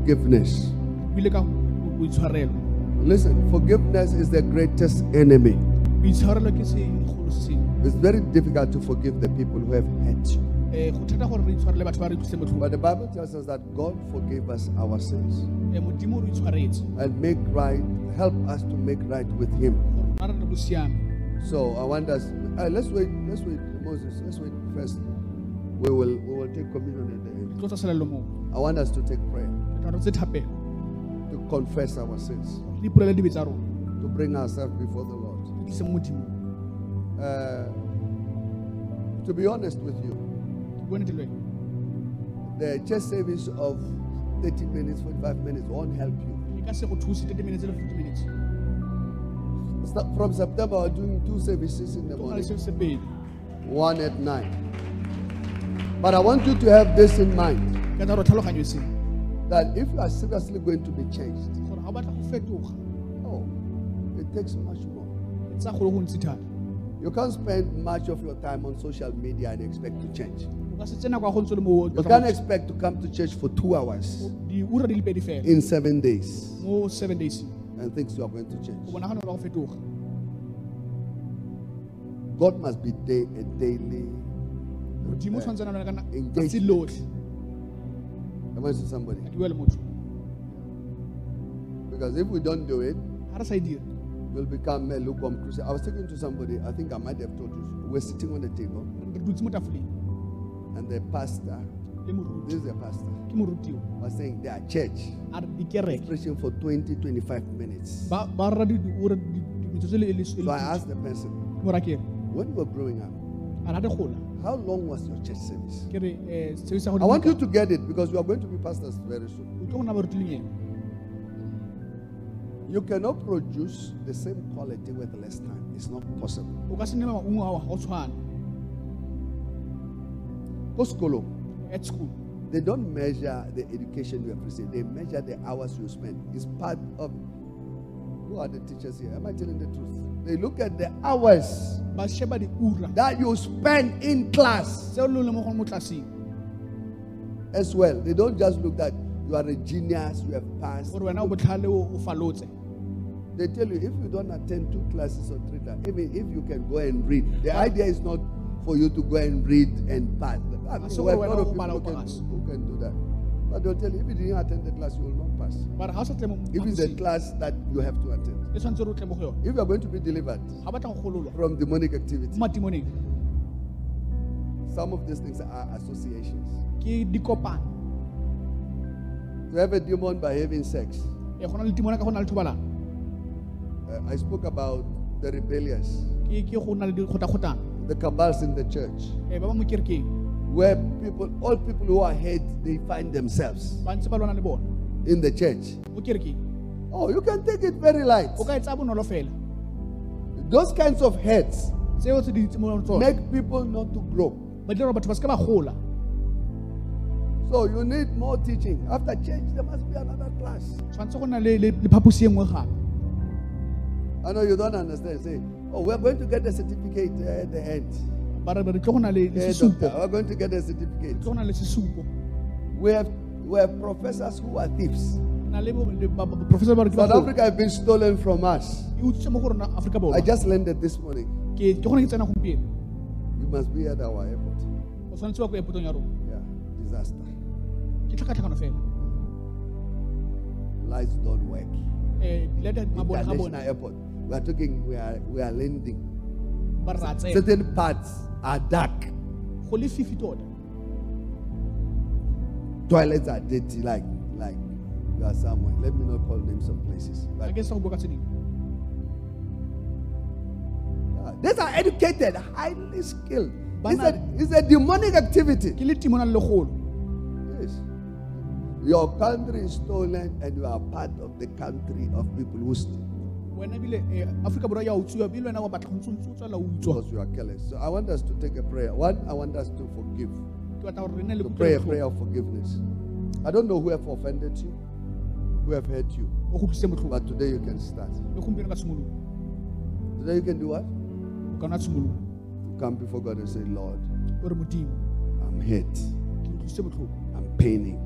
Forgiveness. buile ka boitshwarelo Listen, forgiveness is the greatest enemy. boitshwarelo ke segolo se sengwe It's very difficult to forgive the people who have hurt you. Eh, go thata gore re itshwarele batho ba re tlositse motlhoko But the Bible tells us that God forgave us our sins Eh, modimo o re itshwaretse and make right, help us to make right with Him. gore rona re re bo siame So I want us. Uh, let's wait. Let's wait, Moses. Let's wait first. We will. We will take communion at the end. tlo tsa selelo moo I want us to take tse thapelo to confess our sins, re ipolele dibe tsa rona to bring ourselves before the Lord. re tlise mo modimo Uh, to be honest with you, ke bone dilo eng. the church service of 30 minutes, 45 minutes won't help you. e ka se go thuse 30 minutes le 50 minutes from September, we're doing two services in the go na le morning, seo se pedi one at night. But I want you to have this in mind ka tsa gore tlhaloganyo se that if you are seriously going to be changed, gore ga o batla go fetoga oh, it takes much more. tsa go le go ntsi You can't spend much of your time on social media and expect to change. o ka se tsena kwa go ntse le mo You can't expect to come to church for two hours diura di le pedi fela in seven days mo seven days and think you are going to change. bonagana gore go fetoga God must be day, a daily. modimo o Am I to somebody? a bua le motho. Because if we don't do it, ga re sa dira we'll become a lukewarm Christian. I was talking to somebody, I think I might have told you. We're sitting on the table, re dutse mo tafoleng. And the pastor, this is the pastor, was saying their church. Preaching for 20, 25 minutes. ba ba rra di diura di- di- metsotso le- le- So I asked the person, ke mo rakere when you were growing up, how long was your church service? eh go I want you to get it because you are going to be pastors very soon. o tlo go nna barutileng ena You cannot produce the same quality with less time. It's not possible. o ka se nne maungo ao ga o tshwane Koskolo, at school they don't measure the education you have received. They measure the hours you spend. It's part of who are the teachers here? Am I telling the truth? They look at the hours ba sheba diura that you spend in class tseo le le mo go mo tlaseng as well. They don't just look that you are a genius, you have passed. gore wena o botlhale o o falotse They tell you if you don't attend two classes or three times, even if you can go and read, the ah. idea is not for you to go and read and pass. I ah, mean, So we have a lot of people who can, who can do that. But they'll tell you if you didn't attend the class, you will not pass. mara ga o sa tle If it's a class that you have to attend. Tshwanetse re o tle mo go yone. If you are going to be delivered from demonic activity, some of these things are associations. To have a demon by having sex. Go na le timona ka go na le thobalano. Uh, I spoke about the rebellious, ke ke go na le dikgotakgotano the cabals in the church, ba ba mo kerekeng. where people, all people who are hate, they find themselves ba ntse ba lwana le bona. in the church. Oh, you can take it very light. o ka e tsaya bonolo fela Those kinds of heads tseo tse di itse mo tsona make people not to grow. ba dira gore batho ba se ka ba gola So you need more teaching. After church, there must be another class. tshwanetse go na le le le phaposi e nngwe gape I know you don't understand. Say, oh, we're going to get a certificate uh, at the end. ba re re tlo go na le le Eh, sesupo doctor, we're going to get a certificate. tlo go na le sesupo We have we have professors who are thieves. Na le bo- le ba- ba- professor ba re South. Africa has been stolen from us. utswitse mo go rona I just landed this morning. ke ke gone ke tsena gompieno You must be at our airport. o tshwanetse wa ko airportong ya rona Yeah, disaster. ke tlhakatlhakano fela Lights don't work. Eh, ga International airport. We are talking. We are we are landing. ba re ra tsena Certain parts are dark. go le fifi tota Toilets are dirty. Like you are somewhere. Let me not call names of places. But ke sa go bua ka tse dingwe Yeah, These are educated, highly skilled. It's a, it's a demonic activity. ke le timo na le legolo Yes. Your country is stolen, and you are part of the country of people who steal eh, aforika borwa ya utswiwa ebile wena wa batla go ntse o ntse o tswela o utswa because you are careless. So I want us to take a prayer. One, I want us to forgive. ke batla gore re nne le To pray a prayer of forgiveness. I don't know who have offended you, who have hurt you, o go utlwisitse botlhoko but today you can start. le gompieno ka tshimologo Today you can do what? o ka nna tshimologo Come before God and say, Lord, o re modimo I'm hurt. ke utlwisitse botlhoko I'm paining.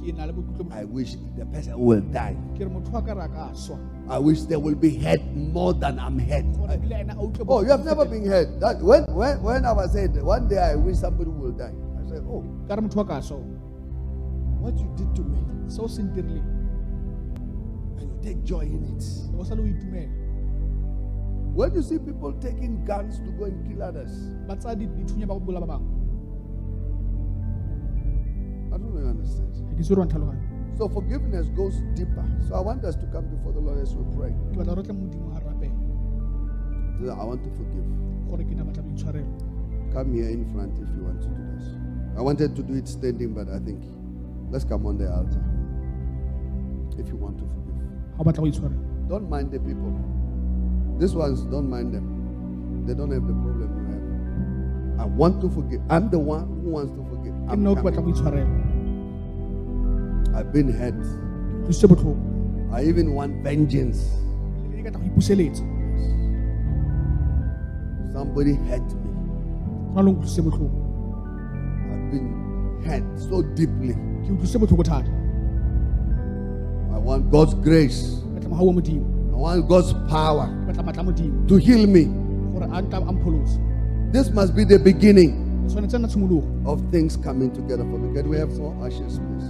ke na le botlhoko I wish the person will die. ke re motho a ka re a ka swa I wish they will be hurt more than I'm hurt. gore ebile ena a utlwe Oh, you have never been hurt. That when when when I was said one day I wish somebody will die. I said, Oh, ka re motho a ka swa what you did to me. So o take joy in it. o sale o itumela When you see people taking guns to go and kill others, ba tsaya di- dithunya ba go bola ba I don't know you understand. ga ke itse gore wa ntlhaloganya So forgiveness goes deeper. So I want us to come before the Lord as we pray. ke batla gore tle modimo a rapela I want to forgive. gore ke na batla boitshwarelo Come here in front if you want to do this. I wanted to do it standing, but I think let's come on the altar. If you want to forgive. Ga o batla go Don't mind the people. These ones, don't mind them. They don't have the problem you have. I want to forgive. I'm the one who wants to forgive. I'm nna o ke batla go coming. itshwarela I've been hurt. ke utlwisitse botlhoko I even want vengeance. ebile ke tla go ipuseletsa Somebody hurt me. go na le utlwisitse botlhoko I've been hurt so deeply. Want God's grace. ke batla mogau wa I want God's power ke batla matla a modimo to heal me. gore a tla a This must be the beginning tshwanetse nna tshimologo of things coming together for me. Can we have more ashes, please?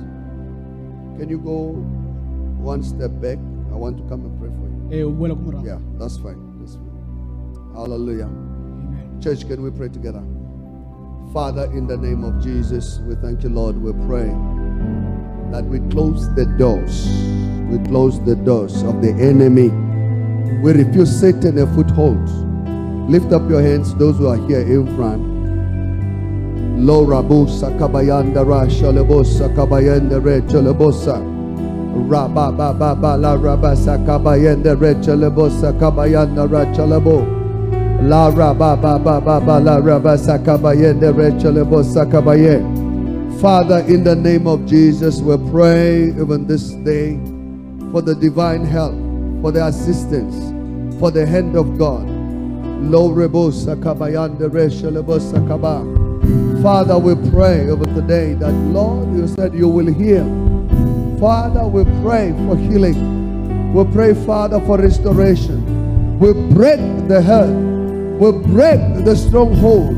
Can you go one step back? I want to come and pray for you. eh o boela ko morago Yeah, that's fine. That's fine. Hallelujah. amen Church, can we pray together? Father, in the name of Jesus, we thank you, Lord. We pray that we close the doors. We close the doors of the enemy. We refuse Satan a foothold. Lift up your hands, those who are here in front. Lo rabu sakabayanda ra shalabo sakabayanda re chalabosa. Rabba ba ba ba la rabba sakabayanda re chalabo sakabayanda ra chalabo. La rabba ba ba ba ba la rabba sakabayanda re chalabo sakabaye. Father, in the name of Jesus, we pray even this day for the divine help, for the assistance, for the hand of God. Father, we pray over today that, Lord, you said you will heal. Father, we pray for healing. We pray, Father, for restoration. We break the hurt. We break the stronghold.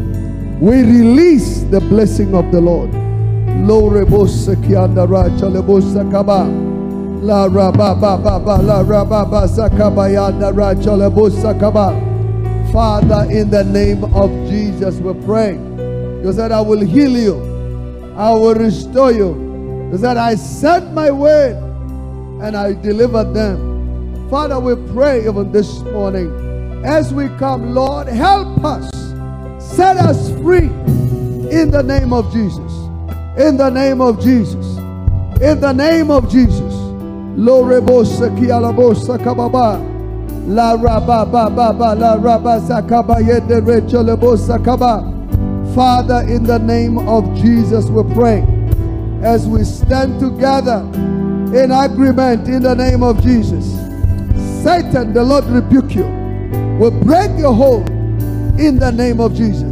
We release the blessing of the Lord. Lo rebo sakianda ra chalebo sakaba. La raba ba ba ba la raba ba sakaba yanda ra chalebo sakaba. Father, in the name of Jesus, we pray. You said, I will heal you, I will restore you, He said, I sent my word and I delivered them. Father, we pray even this morning as we come, Lord, help us, set us free in the name of Jesus. In the name of Jesus. In the name of Jesus. Lorebosa kialabosa kababa. La raba ba ba ba la raba sakaba yede recholebosa kaba. Father, in the name of Jesus, we pray as we stand together in agreement in the name of Jesus. Satan, the Lord rebuke you. We break your hold in the name of Jesus.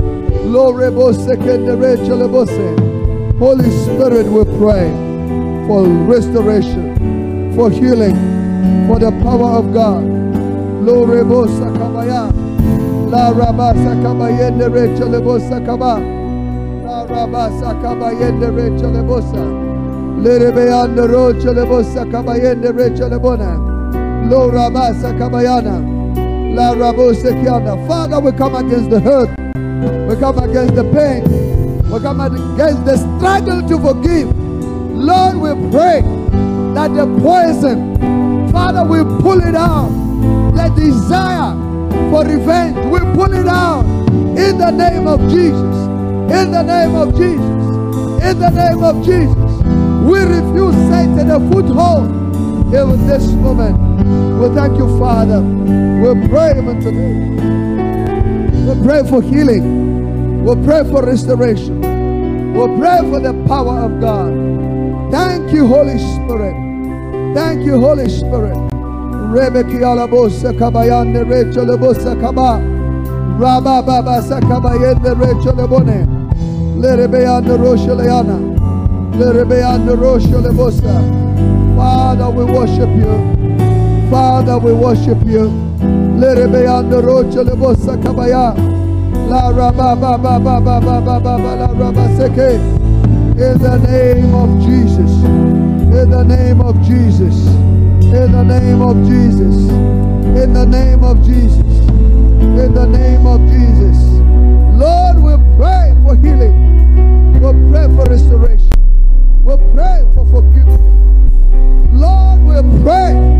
Holy Spirit, we pray for restoration, for healing, for the power of God. La rabasa kabayende recha lebosa kaba. La rabasa kabayende recha lebosa. Lerebeando rocha lebosa kabayende recha lebona. Lo rabasa kabayana. La rabosa kiana. Father, we come against the hurt we come against the pain. We come against the struggle to forgive. Lord, we pray that the poison, Father, we pull it out. The desire for revenge, we pull it out in the name of Jesus. In the name of Jesus. In the name of Jesus. We refuse Satan a foothold even this moment. We thank you, Father. We pray even today. We pray for healing. We pray for restoration. We pray for the power of God. Thank you, Holy Spirit. Thank you, Holy Spirit. Rebeki alabosa kabayande recho baba leana. Father, we worship you. Father, we worship you. Lerebeyande rocho lebosa kabaya. La raba ba la raba seke. In the name of Jesus. In the name of Jesus. In the name of Jesus. In the name of Jesus. In the name of Jesus. Lord, we pray for healing. We pray for restoration. We pray for forgiveness. Lord, we pray.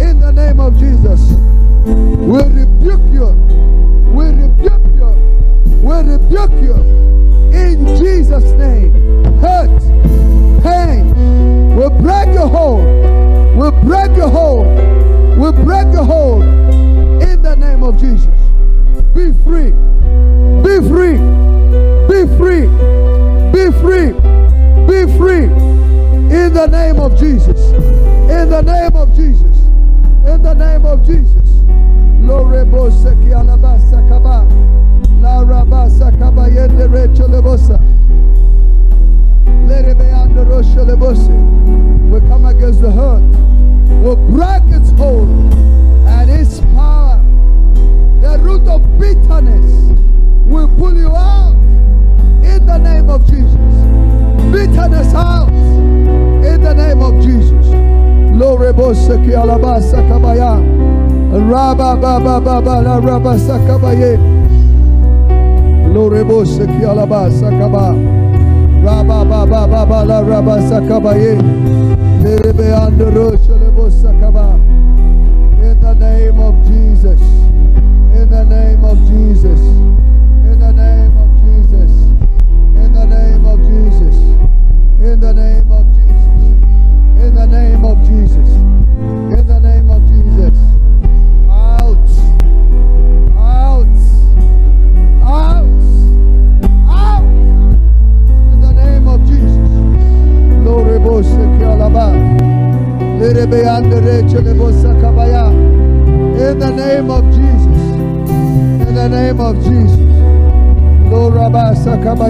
In the name of Jesus, we rebuke you. We rebuke you. We rebuke you. In Jesus' name. Hurt, pain. We break your hold. We break your hold. We break your hold. In the name of Jesus. Be free. Be free. Be free. Be free. Be free. In the name of Jesus. In the name of Jesus. In the name of Jesus. Lorebo seki alabasa kaba. La rabasa kaba yende recho lebosa. Lerebe ando rosho lebose. We come against the hurt. We break its hold and its power. The root of bitterness will pull you out in the name of Jesus. Bitterness out in the name of Jesus. Lorebose ki alabasa kabaya. Raba ba ba ba ba la raba sakabaye. Lorebose ki alabasa kaba. Raba ba ba ba ba la raba sakabaye. Lerebe ando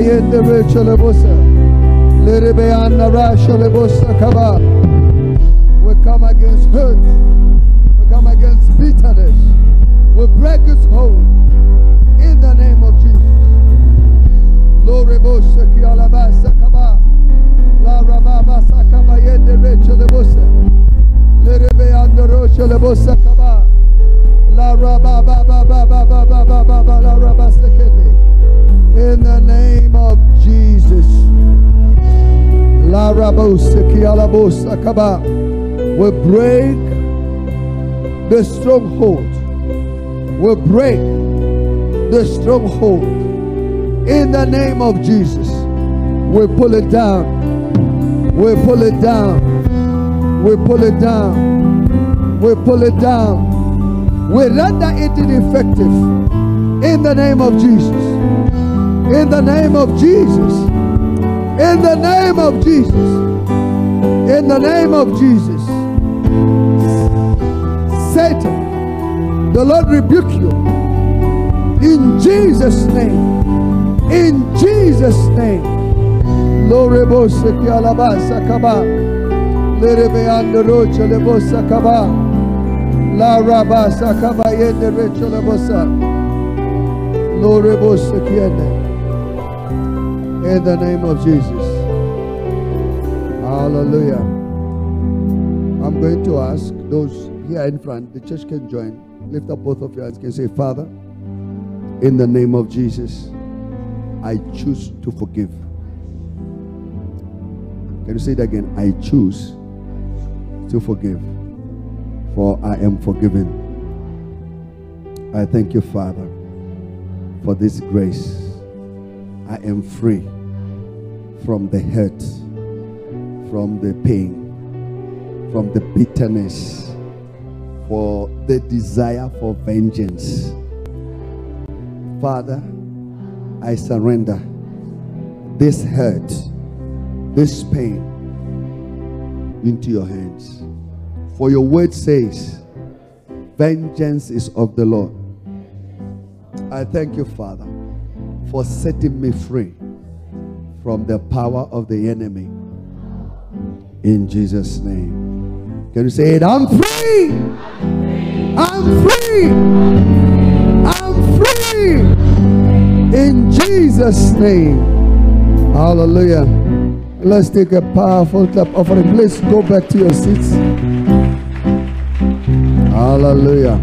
Rabasa Kabayende Rechelebusa. Liribeana Rashelebusa Kaba. We come against hurt. We come against bitterness. We break its hold. In the name of Jesus. Bosa Kialabasa Kaba. La Sakaba Yende. Liribeana Rechelebusa Kaba. We break the stronghold. We break the stronghold. In the name of Jesus. We pull it down. We pull it down. We pull it down. We pull it down. We render it ineffective. In the name of Jesus. In the name of Jesus. In the name of Jesus. In the name of Jesus. Satan, the Lord rebuke you. In Jesus' name. In Jesus' name. Lorebo seki alabasa kaba. Lerebe androcha lebosa kaba. La rabasa kaba yende recho lebosa. Lorebo seki yende. In the name of Jesus. Hallelujah. I'm going to ask those here in front, the church can join. Lift up both of your hands. Can say, Father, in the name of Jesus, I choose to forgive. Can you say it again? I choose to forgive, for I am forgiven. I thank you, Father, for this grace. I am free from the hurt, from the pain, from the bitterness, for the desire for vengeance. Father, I surrender this hurt, this pain into your hands. For your word says, Vengeance is of the Lord. I thank you, Father, for setting me free from the power of the enemy. In Jesus' name. Can you say it? I'm free! I'm free! I'm free! In Jesus' name. Hallelujah. Let's take a powerful clap offering. Please go back to your seats. Hallelujah.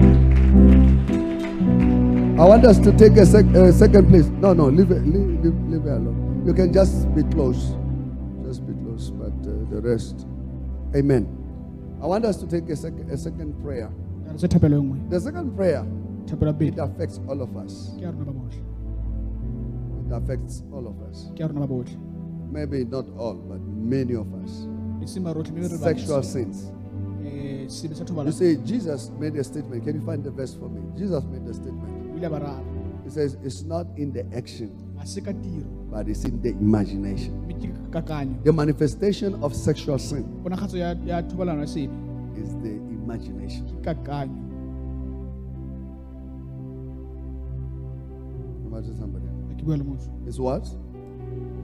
I want us to take a sec- uh, second place. No, no, leave it, leave, leave, leave it alone. You can just be close. Just be close, but uh, the rest. Amen. I want us to take a, sec- a second prayer. Re se thapelo nngwe The second prayer, it affects all of us. ke ya rona ba botlhe It affects all of us. ke ya rona ba botlhe Maybe not all, but many of us. seng ba rotlhe mme re ba Sexual sins. eh You see, Jesus made a statement. Can you find the verse for me? Jesus made a statement. o ile a ba rara He says, It's not in the action, a se ka tiro but it's in the imagination. mme ke kakanyo The manifestation of sexual sin ponagatso ya ya thobalano ya sebe is the imagination. Imagine somebody. Ha ke bua le motho It's what?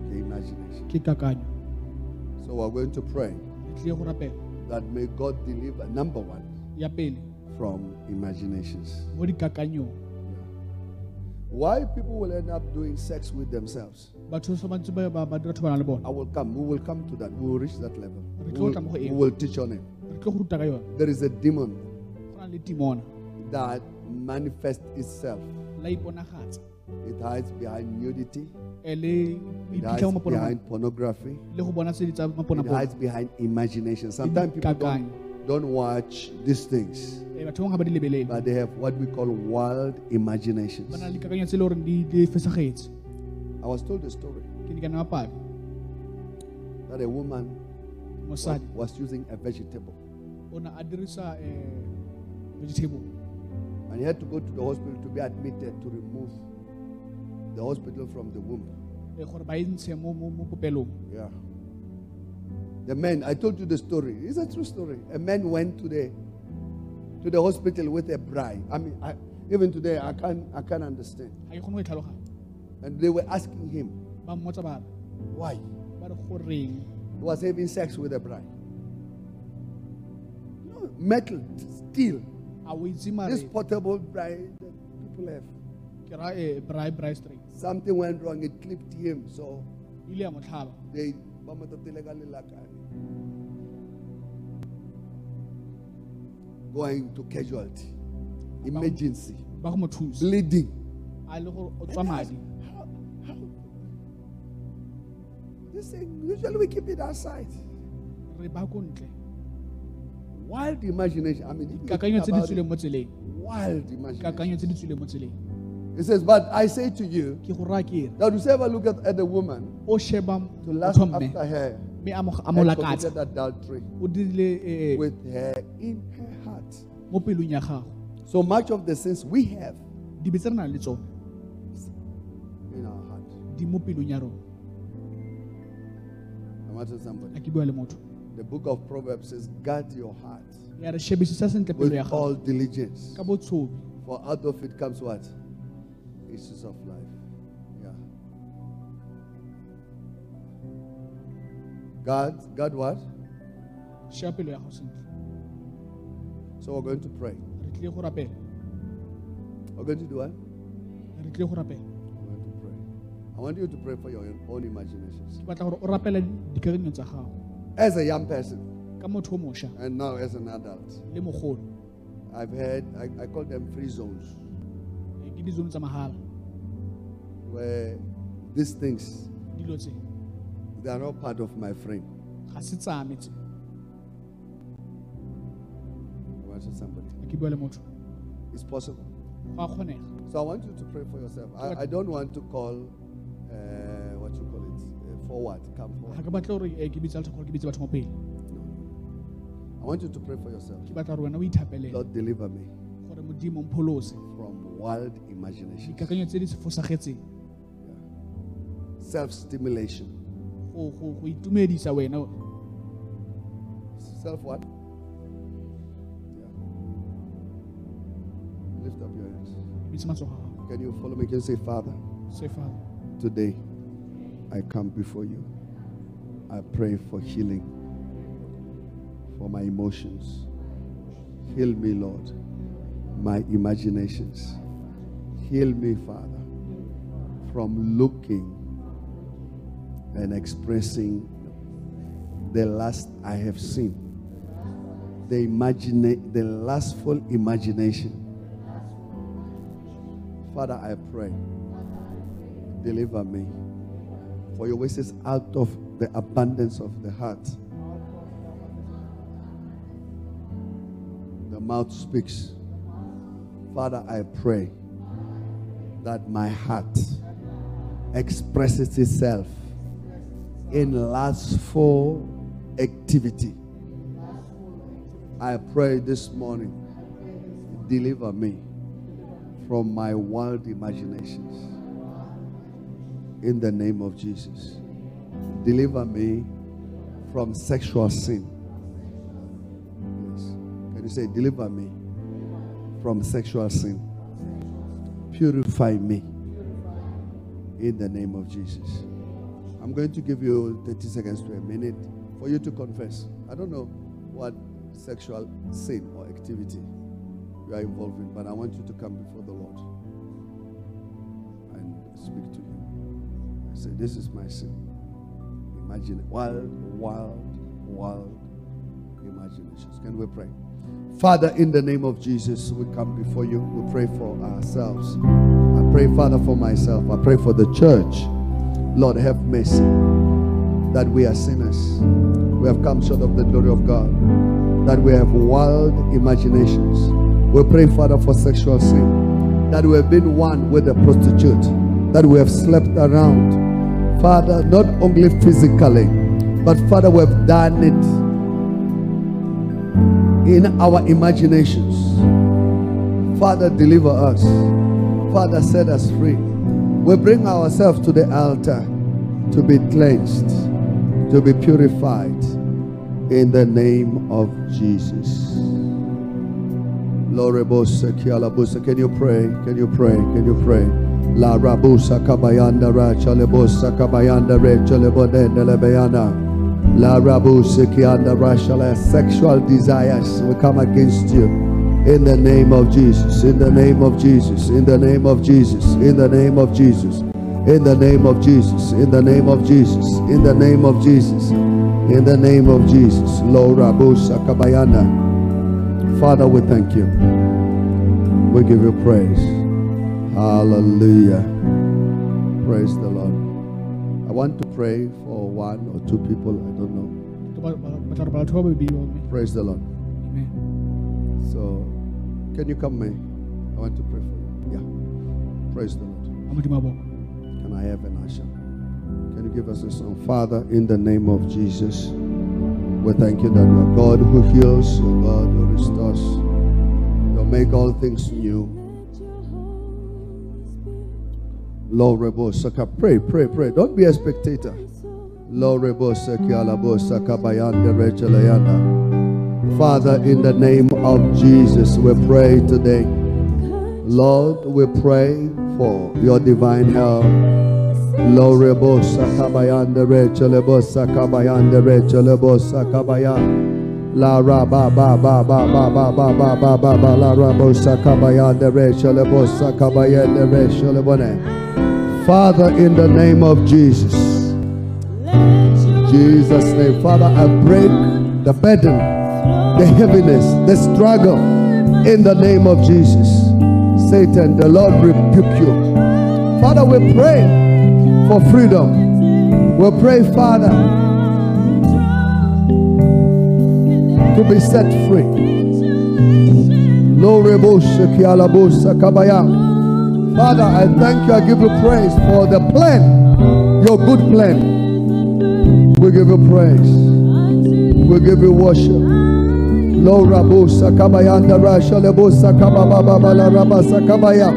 The imagination. So we're going to pray re tlile go rapela that may God deliver, number one, from imaginations. Why people will end up doing sex with themselves? I will come. We will come to that. We will reach that level. We will, tla mo go we will teach on it. re tlo go ruta ka yone There is a demon that manifests itself. It hides behind nudity. It hides behind pornography. le go bona tse di tsa It hides behind imagination. Sometimes people don't, don't watch these things, Eh, batho bangwe ga ba di lebelele. But they have what we call wild imaginations. ba na le dikakanyo tse le goreng di di fesagetse I was told a story ke di ka nna mapadi that a woman was, was using a vegetable. O ne a dirisa eh, vegetable. And he had to go to the hospital to be admitted to remove the hospital from the womb. eh, The man, I told you the story. It's a true story. A man went to the to the hospital with a braai. I mean, I, even today, I can't I can't understand. ga ke kgone go tlhaloganya And they were asking him ba mmotsa ba re why he was having sex with a braai. No, metal, steel. a o itse mare This portable braai that people have. eh, bri bri straight Something went wrong. It clipped him, so they tatile ka lelakane. going to casualty, emergency, ba go mo thusa bleeding. a le gore o tswa madi How, how? This thing, usually we keep it outside. re ba ko Wild imagination. I mean, if you kakanyo think tse di about it, tswileng mo tseleng wild imagination. It says, but I say to you ke go raya ke ere that whosoever look at, a woman to lust after her mme a mo- a mo and committed adultery with her in her heart. mo pelong ya gago So much of the sins we have dibe tse re nang le tsone in our heart. di mo pelong ya rona I'm asking somebody. a ke bua le motho The book of Proverbs says, guard your heart ya re shebisisa sentle pelo with all diligence. For out of it comes what? Issues of life. Yeah. God, God what? sheba pelo ya gago sentle So we're going to pray. re tlile go rapela We're going to do what? re tlile go rapela We're going to pray. I want you to pray for your own imaginations. ke batla gore o rapela dikakanyo tsa gago As a young person ka motho o mošwa and now as an adult, I've had, I, I call them free zones eh, where these things, they are not part of my frame. I want somebody. a ke bua le motho It's possible. go a kgonega So I want you to pray for yourself. I, I don't want to call, uh, what you call it, uh, forward, come forward. ke batle gore eh, ke bitsa letho gore ke bitse batho mo pele I want you to pray for yourself. ke batla gore wena o ithapelele Lord, deliver me gore modimo mpholose from wild imaginations, self stimulation. Self what? Yeah. Lift up your hands. bitse matsogo a gago Can you follow me? Can you say, Father, say father today I come before you. I pray for healing for my emotions. Heal me, Lord, my imaginations. Heal me, Father, from looking and expressing the last I have seen, the imagine, the lustful imagination. Father, I pray, deliver me. For your ways is out of the abundance of the heart. The mouth speaks. Father, I pray that my heart expresses itself in lustful activity. I pray this morning, deliver me from my wild imaginations. In the name of Jesus. Deliver me from sexual sin. Yes. Can you say, deliver me from sexual sin? Purify me. In the name of Jesus. I'm going to give you 30 seconds to a minute for you to confess. I don't know what sexual sin or activity you are involved in, but I want you to come before the Lord and speak to Him. I say, This is my sin. Imagine wild, wild, wild imaginations. Can we pray? Father, in the name of Jesus, we come before you. We pray for ourselves. I pray, Father, for myself. I pray for the church. Lord, have mercy that we are sinners. We have come short of the glory of God. That we have wild imaginations. We pray, Father, for sexual sin. That we have been one with a prostitute. That we have slept around. Father, not only physically, but Father, we have done it in our imaginations. Father, deliver us. Father, set us free. We bring ourselves to the altar to be cleansed, to be purified In the name of Jesus. Can you pray? Can you pray? Can you pray? La rabusa kabayanda racha lebosa kabayanda recha lebodenda lebeyana. La rabusa kianda rasha la sexual desires will come against you. In the name of Jesus. In the name of Jesus. In the name of Jesus. In the name of Jesus. In the name of Jesus. In the name of Jesus. In the name of Jesus. In the name of Jesus. Lo rabusa kabayanda. Father, we thank you. We give you praise. Hallelujah. Praise the Lord. I want to pray for one or two people. I don't know. Praise the Lord. Amen. So, can you come, May? I want to pray for you. Yeah. Praise the Lord. Can I have an usher? Can you give us a song? Father, in the name of Jesus, we thank you that you are God who heals, you're God who restores. You'll make all things new. Lord Rebo Saka. Pray, pray, pray. Don't be a spectator. Lord Rebo Saki Alabo Saka Bayanda Rechelayanda. Father, in the name of Jesus, we pray today. Lord, we pray for your divine help. La ra ba ba ba ba ba ba ba ba ba ba ba la ra bo sakabayande re shalebo sakabayende re shalebone. Father, in the name of Jesus, Jesus' name, Father, I break the burden, the heaviness, the struggle in the name of Jesus. Satan, the Lord rebuke you. Father, we pray for freedom. We pray, Father, to be set free. Father, I thank you. I give you praise for the plan, your good plan. We give you praise. We give you worship. Lo rabusa kabayanda rasha lebusa kababa bala rabasa kabaya.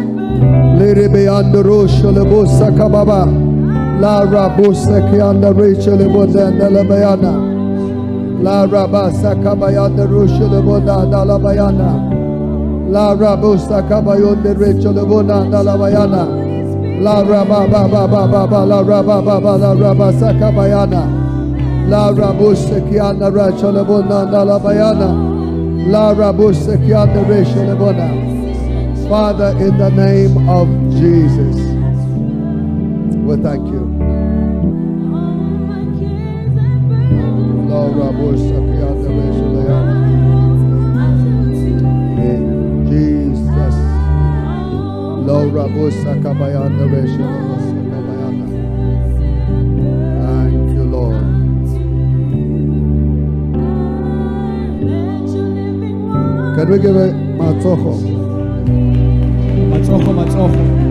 Liribe anda rusha lebusa kababa. La rabusa kianda rasha lebusa anda lebayana. La rabasa kabayanda rusha lebusa anda lebayana. La rabusa kabayanda richa lebusa anda lebayana. La rababa baba baba la rababa bala rabasa kabayana. La rabusa kianda rasha lebusa anda lebayana. Father, in the name of Jesus, we thank you. In Jesus. Can we give a matzocho? Matzocho, matzocho.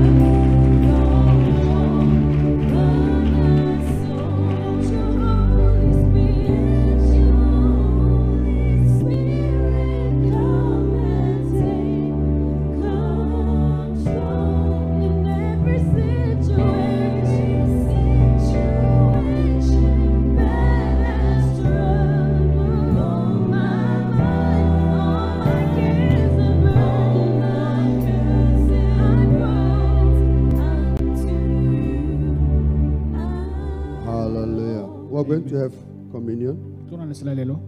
lelo.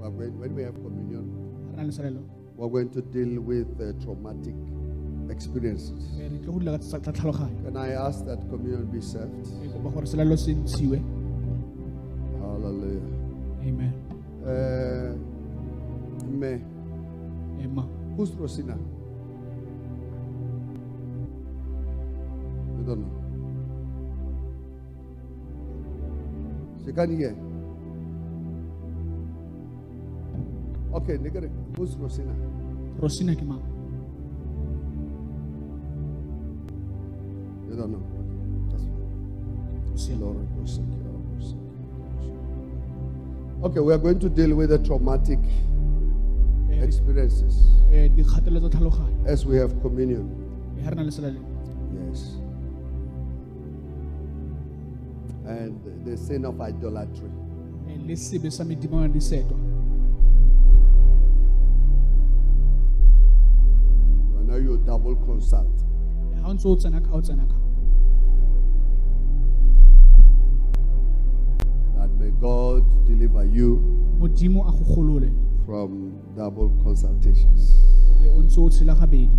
When we have communion, we're going to deal with uh, traumatic experiences. Can I ask that communion be served? Hallelujah. Amen. Uh, me. Emma. Who's Rosina? You don't know. She can't hear. Okay, nigga, who's Rosina? rosina ke mang You don't know. Okay, that's fine. Rosina. Lord. Okay, we are going to deal with the traumatic Eh, experiences eh, dikgatelelo tsa tlhaloganyo as we have communion. Eh, ha re na le selalelo Yes. And the sin of idolatry. Tsena ka That may God deliver you modimo a go golole from double consultations. gore o ntse o tshela gabedi.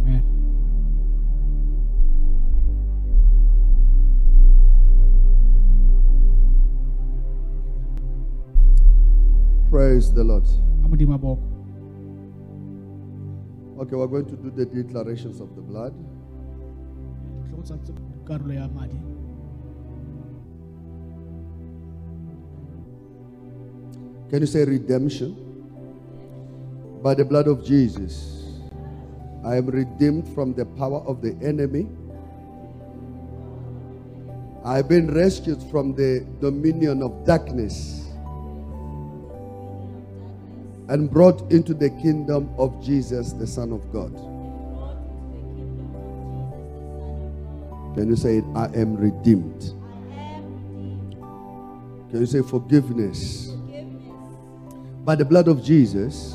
Amen. Praise the Lord. Okay, we're going to do the declarations of the blood. Re tlo go tsa tse- karolo ya madi Can you say redemption? By the blood of Jesus, I am redeemed from the power of the enemy. I've been rescued from the dominion of darkness and brought into the kingdom of Jesus, the Son of God. Can you say it? I am redeemed. Can you say forgiveness? By the blood of Jesus,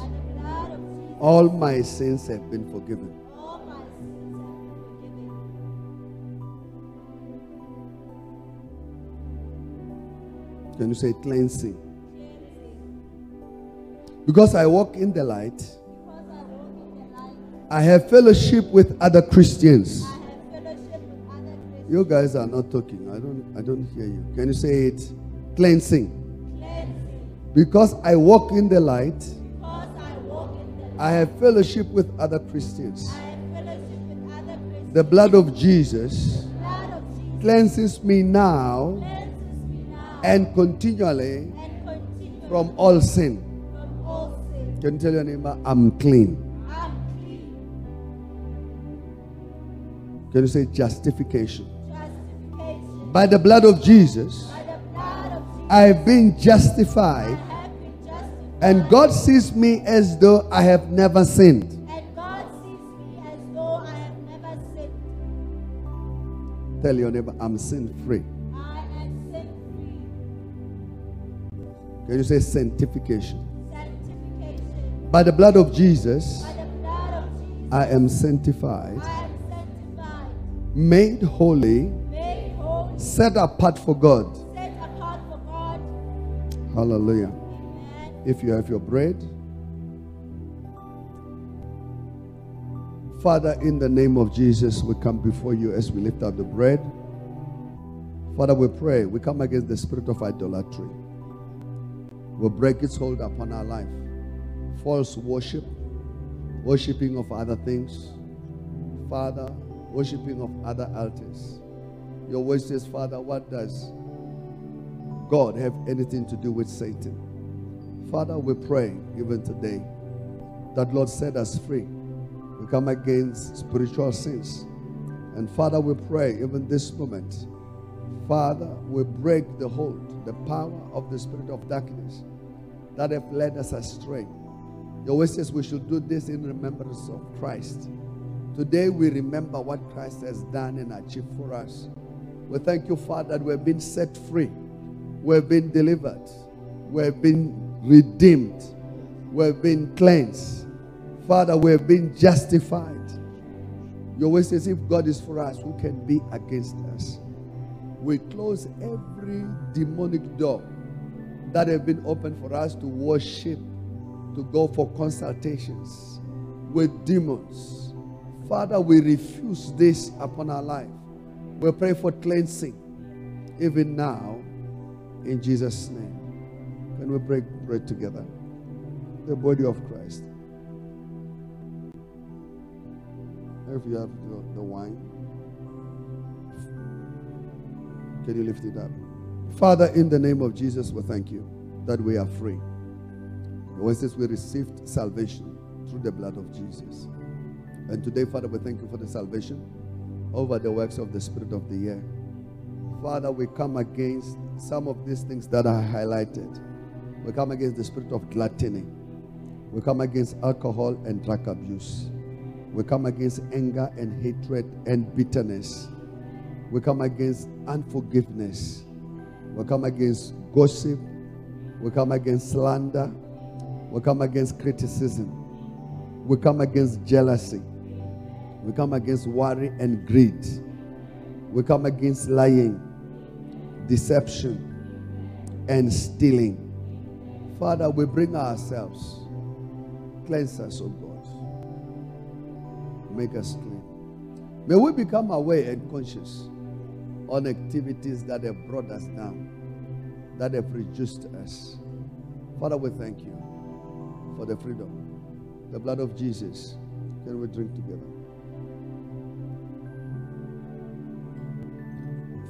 all my sins have been forgiven. Can you say cleansing? Because I walk in the light, I have fellowship with other Christians. You guys are not talking. I don't I don't hear you. Can you say it? Cleansing. Because I walk in the light, I have fellowship with other Christians. The blood of Jesus cleanses me now and continually from all sin. Can you tell your neighbor, I'm clean? I'm clean. Can you say justification? By the blood of Jesus, I have been justified, and God sees me as though I have never sinned. And God sees me as though I have never sinned. Tell your neighbor, I'm sin free. I am sin free. Can you say sanctification? By the blood of Jesus, blood of Jesus, I am sanctified, I am sanctified, made holy, made holy, set apart for God. set apart for God. Hallelujah. Amen. If you have your bread, Father, in the name of Jesus, we come before you as we lift up the bread. Father, we pray, we come against the spirit of idolatry. We break its hold upon our life. False worship, worshiping of other things. Father, worshiping of other altars. Your word says, Father, what does God have anything to do with Satan? Father, we pray even today that Lord set us free. We come against spiritual sins. And Father, we pray even this moment, Father, we break the hold, the power of the spirit of darkness that have led us astray. Your word says we should do this in remembrance of Christ. Today we remember what Christ has done and achieved for us. We thank you, Father, that we've been set free. We've been delivered. We've been redeemed. We've been cleansed. Father, we've been justified. Your word says, if God is for us, who can be against us? We close every demonic door that have been opened for us to worship, to go for consultations with demons. Father, we refuse this upon our life. We pray for cleansing even now in Jesus' name. Can we break bread together? The body of Christ. If you have the, the wine, can you lift it up? Father, in the name of Jesus, we thank you that we are free. The word says we received salvation through the blood of Jesus. And today, Father, we thank you for the salvation over the works of the Spirit of the air. Father, we come against some of these things that are highlighted. We come against the spirit of gluttony. We come against alcohol and drug abuse. We come against anger and hatred and bitterness. We come against unforgiveness. We come against gossip. We come against slander. We come against criticism. We come against jealousy. We come against worry and greed. We come against lying, deception, and stealing. Father, we bring ourselves. Cleanse us, O God. Make us clean. May we become aware and conscious on activities that have brought us down, that have reduced us. Father, we thank you for the freedom. The blood of Jesus. Can we drink together?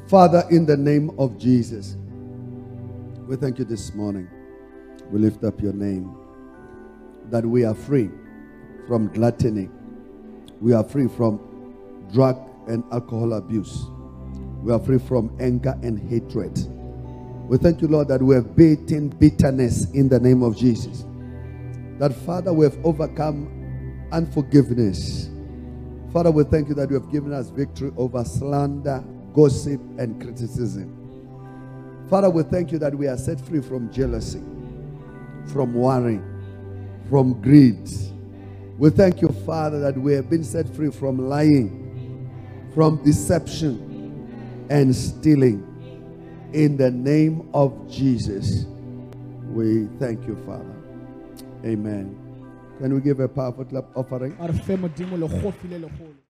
Father, in the name of Jesus, we thank you this morning. We lift up your name that we are free from gluttony. We are free from drug and alcohol abuse. We are free from anger and hatred. We thank you, Lord, that we have beaten bitterness in the name of Jesus. That, Father, we have overcome unforgiveness. Father, we thank you that you have given us victory over slander, gossip, and criticism. Father, we thank you that we are set free from jealousy, from worry, from greed. We thank you, Father, that we have been set free from lying, from deception, and stealing. In the name of Jesus, we thank you, Father. Amen. Can we give a powerful clap offering?